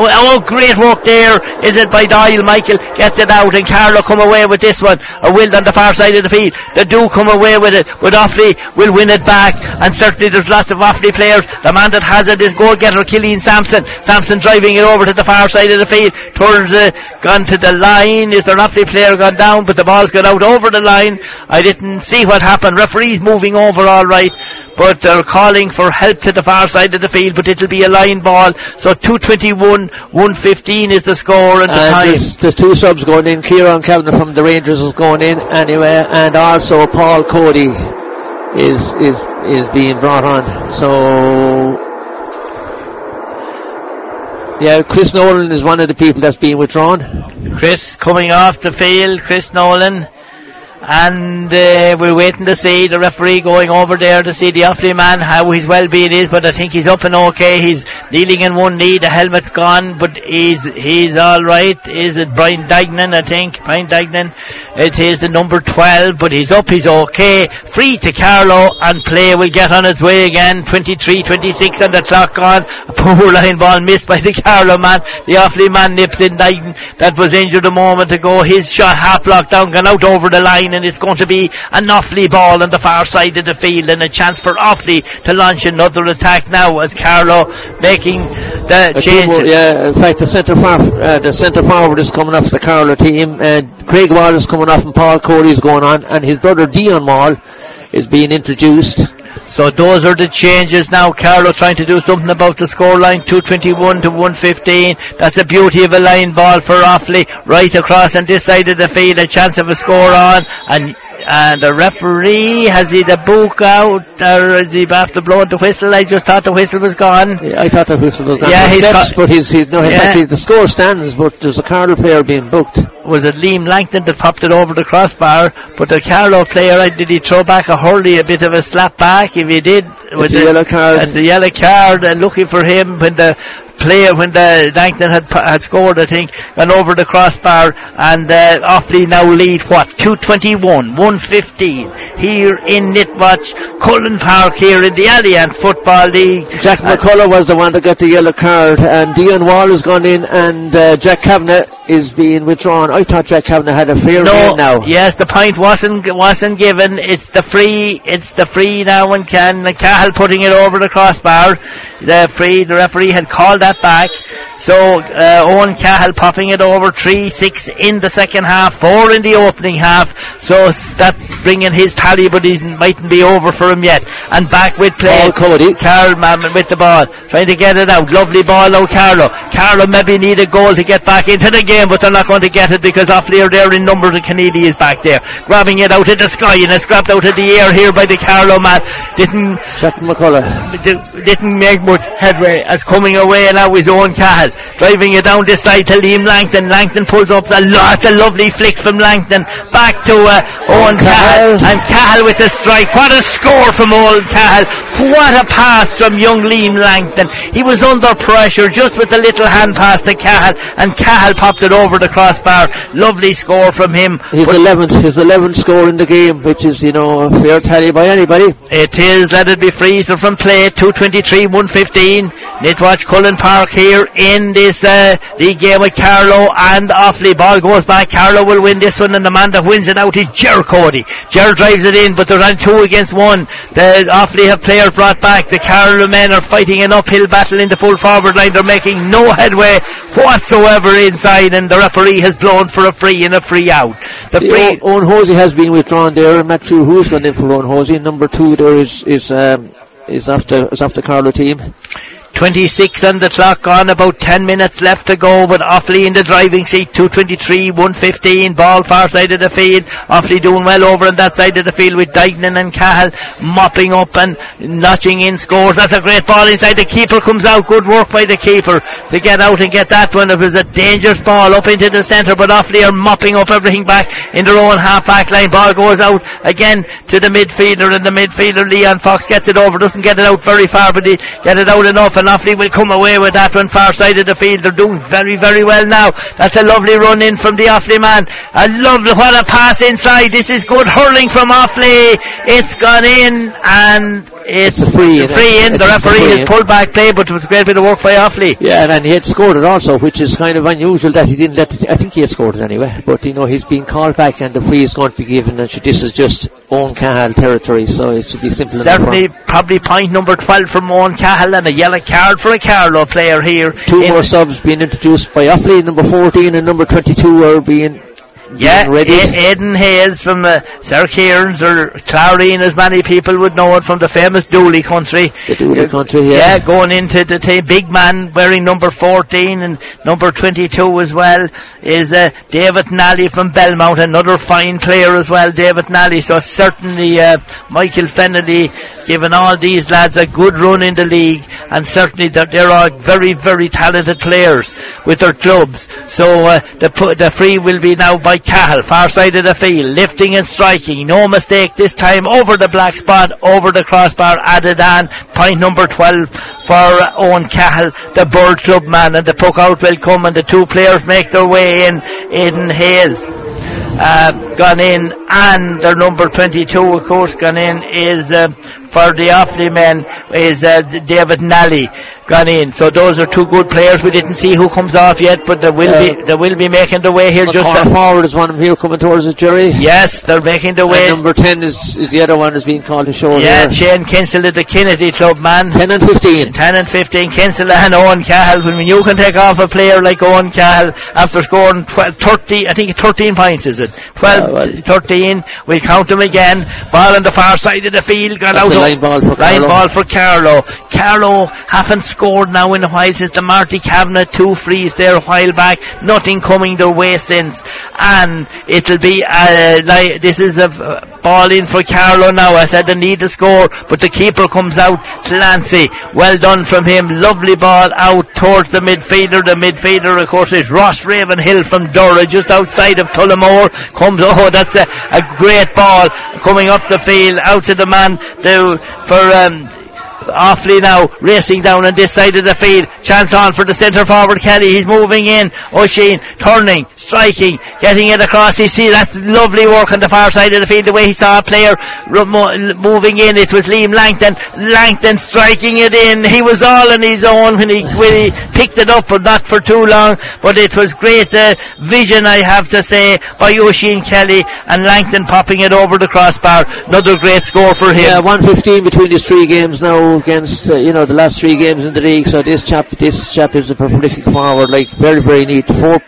Uh, oh, great work there. Is it by Doyle? Michael gets it out and Carlow come away with this one. A Will on the far side of the field. They do come away with it. But Offaly will win it back. And certainly there's lots of Offaly players. The man that has it is goal getter Killian Sampson. Sampson driving it over to the far side of the field. Towards uh, gone to the line. Is there an Offaly player gone down? But the ball's gone out over the line. I didn't see what happened. Referee's moving over all right. But they're calling for help to the far side of the field. But it'll be a line ball. So 221, 115 is the score and the time. there's, there's two subs going in. Kieran Kavanagh from the Rangers is going in anyway, and also Paul Cody is is is being brought on. So. Yeah, Chris Nolan is one of the people that's being withdrawn. Chris coming off the field, Chris Nolan. And uh, we're waiting to see the referee going over there to see the Offaly man how his well-being is. But I think he's up and okay. He's kneeling in one knee. The helmet's gone, but he's he's all right. Is it Brian Dignan? I think Brian Dignan. It is the number twelve, but he's up. He's okay. Free to Carlow and play will get on its way again. 23-26 and the clock on. A poor line ball missed by the Carlow man. The Offaly man nips in Dignan that was injured a moment ago. His shot half blocked down, gone out over the line, and it's going to be an Offaly ball on the far side of the field and a chance for Offaly to launch another attack now as Carlow making the A change. more- yeah, in fact, the centre for, uh, the centre forward is coming off the Carlow team, and Craig Wall is coming off, and Paul Cody is going on, and his brother Dion Wall is being introduced. So those are the changes now. Carlow trying to do something about the scoreline, 221 to 115. That's a beauty of a line ball for Offaly, right across on this side of the field. A chance of a score on, and and the referee has he the book out, or is he after blowing the whistle? I just thought the whistle was gone. Yeah, I thought the whistle was gone. Yeah, he's steps, got- but he's, he's no, Yeah. fact, the score stands, but there's a Carlow player being booked. Was it Liam Langton that popped it over the crossbar? But the Carlow player, did he throw back a hurley, a bit of a slap back? If he did, was a it- yellow card. It's a yellow card, and looking for him when the player, when the Langton had had scored, I think, went over the crossbar, and uh, Offaly now lead what 221, 115 here in Netwatch, Cullen Park here in the Allianz Football League. Jack McCullough was the one that got the yellow card, and Dion Wall has gone in, and uh, Jack Kavanagh is being withdrawn. I thought Jack Kavanagh had a fair No, game now. yes, the point wasn't wasn't given. It's the free. It's the free now, and can Cahill putting it over the crossbar. The free. The referee had called that back. So uh, Owen Cahill popping it over three six in the second half, four in the opening half. So that's bringing his tally, but he mightn't be over for him yet. And back with play. Paul Cody. Carl Mammon with the ball, trying to get it out. Lovely ball now, Carlow. Carlow maybe need a goal to get back into the game, but they're not going to get it because Offaly are there in numbers and Conneely is back there. Grabbing it out of the sky and it's grabbed out of the air here by the Carlow man. Didn't didn't make much headway as coming away now his Owen Cahill driving it down this side to Liam Langton Langton pulls up a lot a lovely flick from Langton back to uh, Owen Cahill and Cahill with the strike. What a score from old Cahill what a pass from young Liam Langton he was under pressure just with the little hand pass to Cahill and Cahill popped it over the crossbar. Lovely score from him. His But 11th, his 11th score in the game, which is, you know, a fair tally by anybody. It is, let it be freezer from play, 223, 115. Netwatch Cullen Park here in this uh, league game with Carlow and Offaly. Ball goes back, Carlow will win this one and the man that wins it out is Ger Cody. Ger drives it in, but they're on two against one. The Offaly have players brought back. The Carlow men are fighting an uphill battle in the full forward line. They're making no headway whatsoever inside and the referee has blown for a free and a free out. The See, free... Owen Hosey has been withdrawn there, Matthew who's gone in for Owen Hosey. Number two there is is um, is after is after Carlow team. 26 on the clock on about 10 minutes left to go but Offaly in the driving seat 223 115 ball far side of the field. Offaly doing well over on that side of the field with Dignan and Cahill mopping up and notching in scores. That's a great ball inside. The keeper comes out. Good work by the keeper to get out and get that one. It was a dangerous ball up into the centre but Offaly are mopping up everything back in their own half back line. Ball goes out again to the midfielder and the midfielder Leon Fox gets it over. Doesn't get it out very far but he get it out enough Offaly will come away with that one. Far side of the field they're doing very very well now. That's a lovely run in from the Offaly man. A lovely what a pass inside. This is good hurling from Offaly it's gone in and it's, It's a free in. free in the it's referee has pulled back play but it was a great bit of work by Offaly Yeah, and, and he had scored it also, which is kind of unusual that he didn't let. It, I think he had scored it anyway, but you know he's been called back, and the free is going to be given. And this is just Owen Cahill territory, so it should be simple enough. certainly probably point number 12 from Owen Cahill and a yellow card for a Carlow player here Two more subs being introduced by Offaly, number 14 and number 22 are being Yeah, ready. Aidan Hayes from uh, Seir Kieran's or Clareen, as many people would know it from the famous Dooley country. The Dooley country, yeah. going into the team. Big man wearing number 14 and number 22 as well is uh, David Nally from Belmont, another fine player as well, David Nally. So certainly uh, Michael Fennelly giving all these lads a good run in the league and certainly they're, they're all very, very talented players with their clubs. So uh, the, the free will be now by Cahill, far side of the field, lifting and striking. No mistake this time over the black spot, over the crossbar, added on. Point number 12 for Owen Cahill, the Birr Club man, and the puck out will come, and the two players make their way in. Aiden Hayes. Uh, gone in, and their number 22, of course, gone in is uh, for the Offaly men is uh, David Nally gone in. So those are two good players. We didn't see who comes off yet, but they will be they will be making the way here. The just forward is one of them here coming towards us, Jerry. yes, they're making the way. And number 10 is, is the other one is being called to show yeah, here. Shane Kinsella the Kinnitty Club man. 10 and 15. 10 and 15, Kinsella and Owen Cahill. When you can take off a player like Owen Cahill after scoring 12, 30, I think 13 points, is it? 12, Yeah, well. 13. We'll count them again. Ball on the far side of the field. Got That's out line ball for line Carlow. ball for Carlow. Carlow haven't scored now in a while since the Marty Kavanagh two frees there a while back. Nothing coming their way since. And it'll be, uh, like, this is a uh, ball in for Carlow now. I said they need to score, but the keeper comes out. Clancy, well done from him. Lovely ball out towards the midfielder. The midfielder, of course, is Ross Ravenhill from Durrow, just outside of Tullamore. Comes, oh, that's a, a great ball coming up the field, out to the man the, for, um, Offaly now, racing down on this side of the field. Chance on for the centre forward Kelly. He's moving in. Oisin turning, striking, getting it across. You see, that's lovely work on the far side of the field. The way he saw a player moving in, it was Liam Langton. Langton striking it in. He was all on his own when he when he picked it up, but not for too long. But it was great uh, vision, I have to say, by Oisin Kelly and Langton popping it over the crossbar. Another great score for him. Yeah, 115 between these three games now against, uh, you know, the last three games in the league. So this chap, this chap is a prolific forward, like very, very neat. Four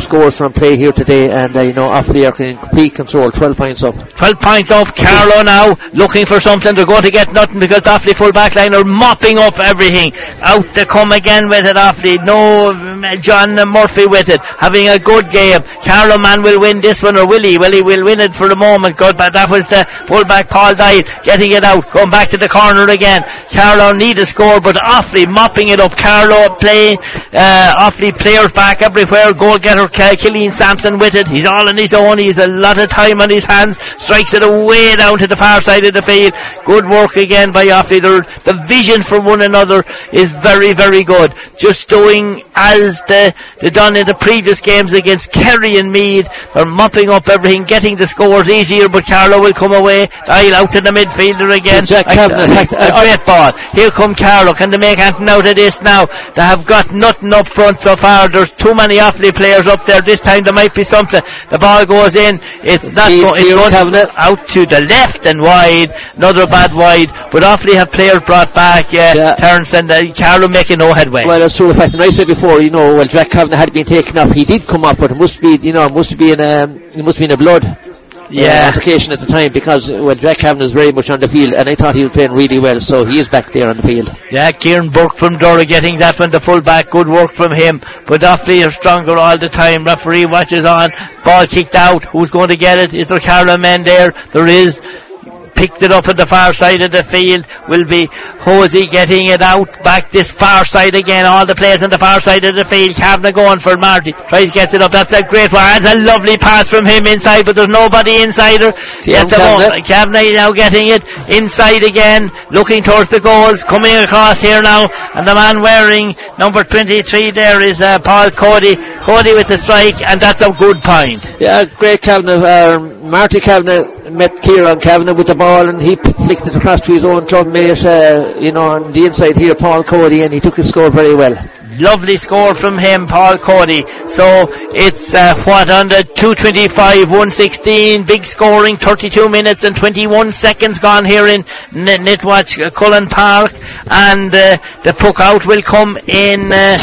scores from play here today, and uh, you know, Offaly are in complete control. 12 points up. 12 points up. Carlow now looking for something. They're going to get nothing because the Offaly full back line are mopping up everything. Out to come again with it, Offaly. No, um, John Murphy with it. Having a good game. Carlow man will win this one, or will he? Will he will win it for the moment. Good, but that was the full back Paul Doyle getting it out. Going back to the corner again. Carlow need a score, but Offaly mopping it up. Carlow playing, uh, Offaly players back everywhere. Goal getter K- Killian Sampson with it. He's all on his own. He's a lot of time on his hands. Strikes it away down to the far side of the field. Good work again by Offaly. Their, the vision for one another is very, very good. Just doing as the, they done in the previous games against Kerry and Meath. They're mopping up everything, getting the scores easier, but Carlow will come away. Doyle out to the midfielder again. Jack A- a, a great ball. Here come Carlow. Can they make anything out of this now? They have got nothing up front so far. There's too many Offaly players up there. This time there might be something. The ball goes in. It's not go- it's going Kavanagh. out to the left and wide. Another bad wide. But Offaly have players brought back. Uh, Yeah. Terence and uh, Carlow making no headway. Well, that's true. The fact, and I said before, you know, well, Jack Kavanagh had been taken off. He did come off, but it must be, you know, it must be in, um, it must be in a blood. Uh, Yeah. application at the time because well Jack Kavanagh is very much on the field and I thought he was playing really well so he is back there on the field Yeah, Kieran Burke from Durrow getting that one, the full back, good work from him. But Offaly are stronger all the time. Referee watches on, ball kicked out. Who's going to get it? Is there Carlo men there? There is. Picked it up at the far side of the field. Will be Hosey getting it out back this far side again. All the players on the far side of the field. Kavanagh going for Marty. Tries gets it up. That's a great one. That's a lovely pass from him inside, but there's nobody inside her. At the moment. Kavanagh now getting it inside again, looking towards the goals, coming across here now, and the man wearing number 23 there is uh, Paul Cody. Cody with the strike, and that's a good point. yeah great Kavanagh um, Marty Kavanagh met Kieran Kavanagh with the ball and he flicked it across to his own club mate uh, you know on the inside here Paul Cody and he took the score very well Lovely score from him, Paul Cody. So it's uh, what the 225, 116, big scoring, 32 minutes and 21 seconds gone here in N- Netwatch, uh, Cullen Park, and uh, the puck out will come in uh,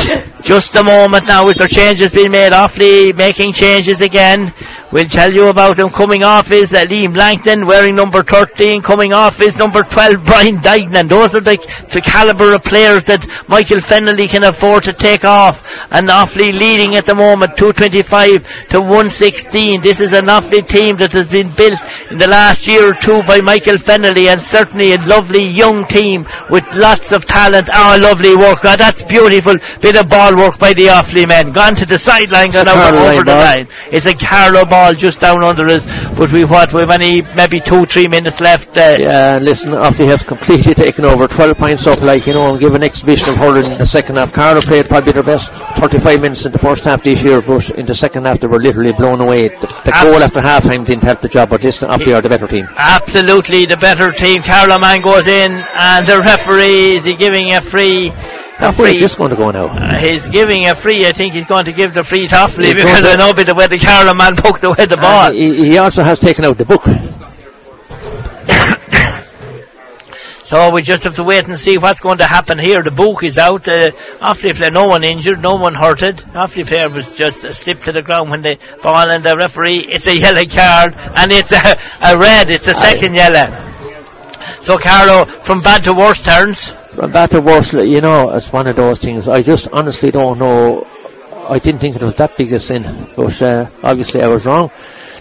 just a moment now. Is there changes being made? Offaly making changes again. We'll tell you about them. Coming off is uh, Liam Langton wearing number 13. Coming off is number 12, Brian Dignan. Those are the, the calibre of players that Michael Fennelly can afford to take off. And Offaly leading at the moment, 225 to 116. This is an Offaly team that has been built in the last year or two by Michael Fennelly and certainly a lovely young team with lots of talent. Oh, lovely work. Oh, that's beautiful. Bit of ball work by the Offaly men. Gone to the sideline, gone over, over the line. It's a Carlow ball just down under us. But we what we've only maybe two, three minutes left. Uh, yeah, listen, Offaly have completely taken over. Twelve points up, like you know, and give an exhibition of hurling in the second half. Carlow played probably their best thirty-five minutes in the first half this year, but in the second half they were literally blown away. The, the goal after half time didn't help the job, but this Offaly are the better team. Absolutely, the better team. Carlow man goes in, and the referee is he giving a free how free is just going to go now? Uh, he's giving a free. I think he's going to give the free to Offaly because I know the way the Carlow man poked away the ball. He, he, also has taken out the book. so we just have to wait and see what's going to happen here. The book is out. Uh, Offaly player, no one injured, no one hurted. Offaly player was just a slip to the ground when the ball and the referee. It's a yellow card and it's a, a red. It's a second Aye. yellow. So Carlow, from bad to worse turns. From bad to worse, you know, it's one of those things. I just honestly don't know. I didn't think it was that big a sin, but uh, obviously I was wrong.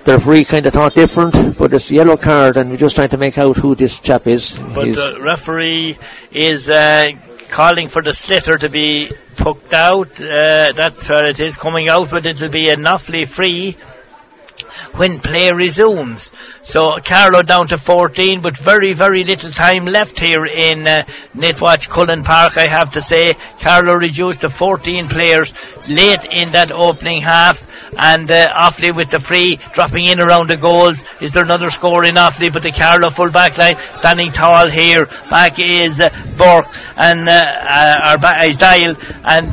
The referee kind of thought different, but it's yellow card, and we're just trying to make out who this chap is. But He's the referee is uh, calling for the sliotar to be poked out. Uh, that's where it is coming out, but it'll be an Offaly free when play resumes. So Carlow down to 14, but very, very little time left here in uh, Netwatch Cullen Park, I have to say. Carlow reduced to 14 players late in that opening half, and uh, with the free dropping in around the goals. Is there another score in Offaly? But the Carlow full back line standing tall here. Back is uh, Burke and uh, uh, back is Doyle, and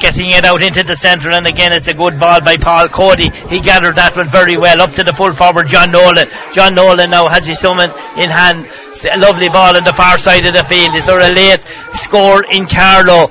getting it out into the centre. And again, it's a good ball by Paul Cody. He gathered that one very well up to the full forward John Nolan. John Nolan now has his summon in hand. A lovely ball on the far side of the field. Is there a late score in Carlow?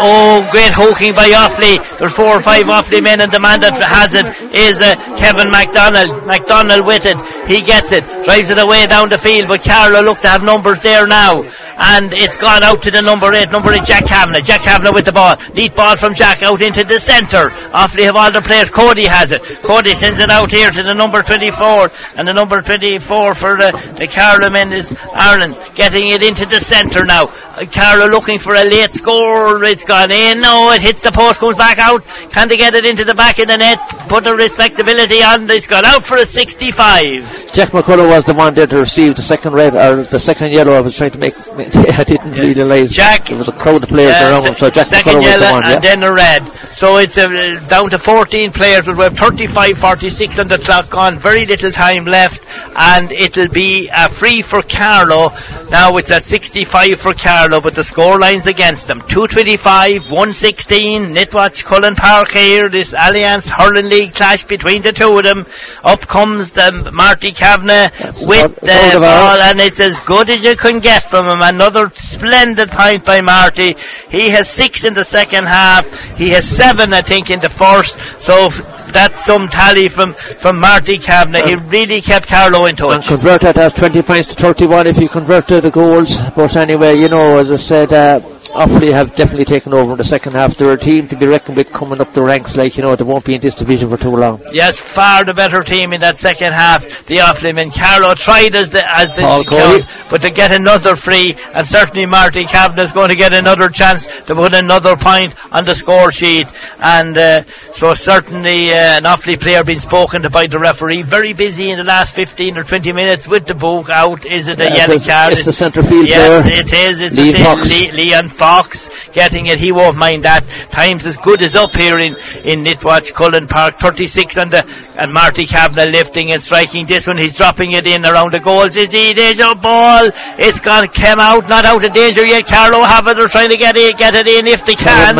Oh, great hooking by Offaly. There's four or five Offaly men, and the man that has it is uh, Kevin MacDonald. MacDonald with it. He gets it, drives it away down the field, but Carlow look to have numbers there now and it's gone out to the number eight, number eight, Jack Kavanagh. Jack Kavanagh with the ball. Neat ball from Jack out into the centre. Offaly have all the players. Cody has it. Cody sends it out here to the number 24, and the number 24 for the, the men is Ireland, getting it into the centre now. Uh, Carlow looking for a late score. It's gone in. No, it hits the post, comes back out. Can they get it into the back of the net? Put the respectability on. It's gone out for a 65. Jack McCullough was the one there to receive the second red or the second yellow. I was trying to make I didn't yeah. realise Jack. There was a crowd of players uh, around him, so Jack second yellow the one, and then the red. So it's uh, down to 14 players, but we have 35, 46 on the clock on, Very little time left, and it'll be a free for Carlow. Now it's at 65 for Carlow, but the score lines against them: 225, 116. Netwatch Cullen Park here. This Allianz Hurling League clash between the two of them. Up comes the Marty Kavanagh with the ball, and it's as good as you can get from him. And Another splendid point by Marty. He has six in the second half. He has seven, I think, in the first. So that's some tally from, from Marty Kavanagh. He really kept Carlow in touch. And convert that as 20 points to 31 if you convert the goals. But anyway, you know, as I said, uh, Offaly have definitely taken over in the second half. They're a team to be reckoned with coming up the ranks. Like you know, they won't be in this division for too long. Yes, far the better team in that second half. The Offaly men. Carlow tried as the as the Paul Cody. But to get another free, and certainly Marty Kavanagh is going to get another chance to put another point on the score sheet. And uh, so certainly uh, an Offaly player being spoken to by the referee. Very busy in the last 15 or 20 minutes with the book out. Is it a yes, yellow card? It's the centre field yes, player. it is. It's the same. Leon Fox getting it. He won't mind that. Times as good as up here in, in Netwatch, Cullen Park. 36 and the, and Marty Kavanagh lifting and striking this one. He's dropping it in around the goals. Is he? There's a ball. It's gone, came out, not out of danger yet. Carlow have it. They're trying to get it, get it in if they can.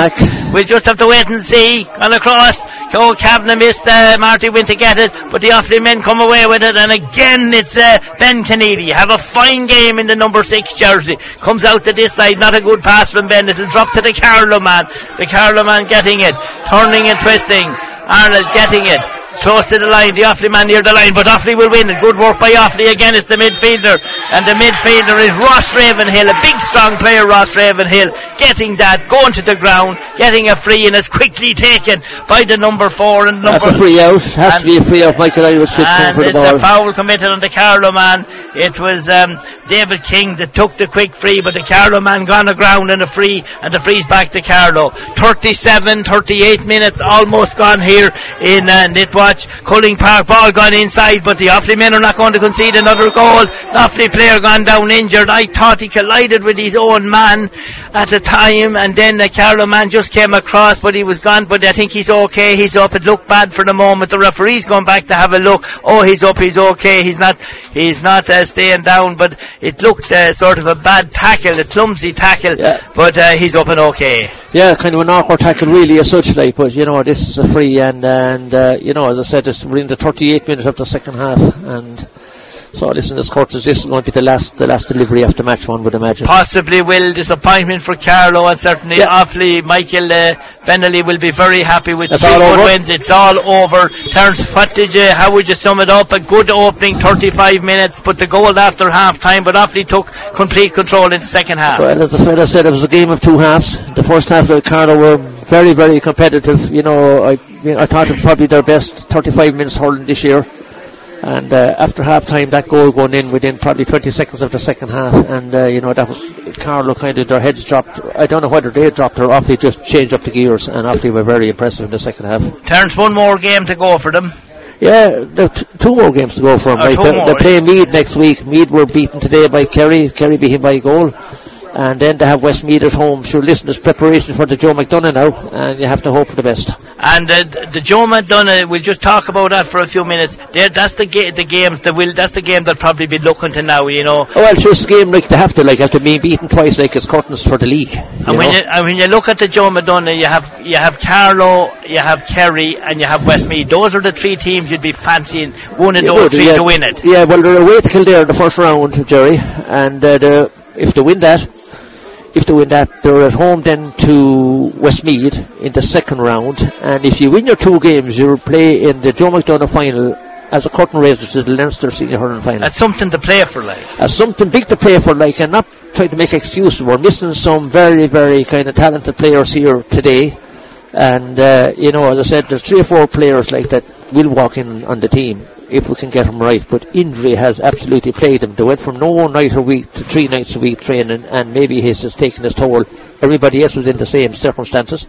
We'll just have to wait and see. Gone across. Oh, Kavanagh missed, uh, Marty went to get it, but the Offaly men come away with it. And again, it's uh, Ben Conneely. Have a fine game in the number six jersey. Comes out to this side. Not a good pass from Ben. It'll drop to the Carlow man. The Carlow man getting it, turning and twisting. Arnold getting it. Close to the line, the Offaly man near the line, but Offaly will win. Good work by Offaly again. It's the midfielder, and the midfielder is Ross Ravenhill, a big strong player. Ross Ravenhill getting that, going to the ground, getting a free, and it's quickly taken by the number four and number. That's a free out. Has to be a free out. Michael Irish and for the it's ball. a foul committed on the Carlow man. it was um, David King that took the quick free, but the Carlow man gone aground in a free, and the free's back to Carlow. 37, 38 minutes almost gone here in uh, Netwatch. Cullen Park ball gone inside, but the Offaly men are not going to concede another goal. The Offaly player gone down injured. I thought he collided with his own man at the time, and then the Carlow man just came across, but he was gone. But I think he's okay. He's up. It looked bad for the moment. The referee's gone back to have a look. Oh, he's up. He's okay. He's not. He's not uh, staying down. But it looked uh, sort of a bad tackle, a clumsy tackle. Yeah. But uh, he's up and okay. Yeah, kind of an awkward tackle, really, as such, like. But you know, this is a free, and and uh, you know, as I said, it's, we're in the 38 minutes of the second half, and so listen, this is going to be the last the last delivery after match one, would imagine. Possibly will disappointment for Carlow and certainly Yeah. Offaly Michael uh, Fennelly will be very happy with That's two good wins. It's all over. Terence, what did you? How would you sum it up? A good opening, 35 minutes, but the goal after half time. But Offaly took complete control in the second half. Well, as the fella said, it was a game of two halves. The first half, the Carlow were very, very competitive. You know, I, I thought it was probably their best 35 minutes hurling this year. And uh, after half time, that goal going in within probably 20 seconds of the second half. And, uh, you know, that was Carlow kind of, their heads dropped. I don't know whether they dropped or Offaly just changed up the gears. And Offaly were very impressive in the second half. Terence, one more game to go for them. Yeah, t- two more games to go for them. Oh, right? They're, more, they're playing Meath next week. Meath were beaten today by Kerry. Kerry beat him by a goal. And then they have Westmeath at home. Sure, listen, there's preparation for the Joe McDonagh now, and you have to hope for the best. And uh, the Joe McDonagh, we'll just talk about that for a few minutes. There, that's the ga- the games that will. That's the game they'll probably be looking to now. You know, Oh, well, it's just a game like they have to, like, after being beaten twice, like it's curtains for the league. And when know? you, and when you look at the Joe McDonagh, you have you have Carlow, you have Kerry, and you have Westmeath. Those are the three teams you'd be fancying one of Yeah, those three yeah. to win it. Yeah, well, they're away to Kildare in the first round, Jerry, and uh, the, if they win that, if they win that, they're at home then to Westmeath in the second round, and if you win your two games, you'll play in the Joe McDonagh final as a curtain raiser to the Leinster Senior Hurling final. That's something to play for, like. as something big to play for, like, and not trying to make excuses. We're missing some very, very kind of talented players here today. And, uh, you know, as I said, there's three or four players like that will walk in on the team if we can get them right. But injury has absolutely played them. They went from no one night a week to three nights a week training, and maybe he's just taken his toll. Everybody else was in the same circumstances.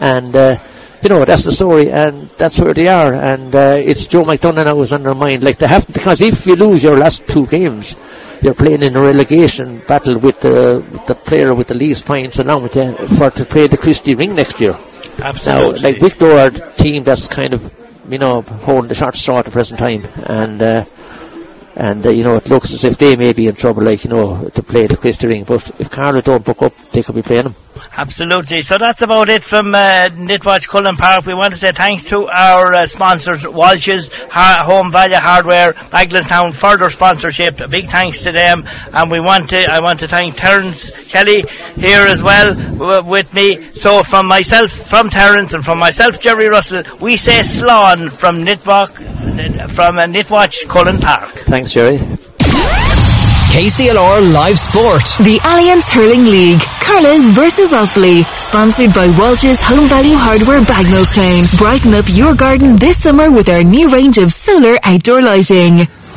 And, uh, you know, that's the story, and that's where they are. And uh, it's Joe McDonagh now who's on their mind. Like, they have, because if you lose your last two games, you're playing in a relegation battle with the, with the player with the least points along with you for to play the Christy Ring next year. Now, Absolutely. like Wicklow are the team that's kind of, you know, holding the short straw at the present time, and uh, and uh, you know it looks as if they may be in trouble, like you know, to play the Christy Ring. But if Carlow don't book up, they could be playing them. Absolutely. So that's about it from uh, Netwatch Cullen Park. We want to say thanks to our uh, sponsors, Walsh's, Home Value Hardware, Bagenalstown, for their sponsorship. A big thanks to them. And we want to, I want to thank Terence Kelly here as well w- with me. So from myself, from Terence, and from myself, Jerry Russell, we say Slán from Netwatch, from uh, Netwatch Cullen Park. Thanks, Jerry. KCLR Live Sport. The Allianz Hurling League, Carlow versus Offaly, sponsored by Walsh's Home Value Hardware Bagenalstown. Brighten up your garden this summer with our new range of solar outdoor lighting.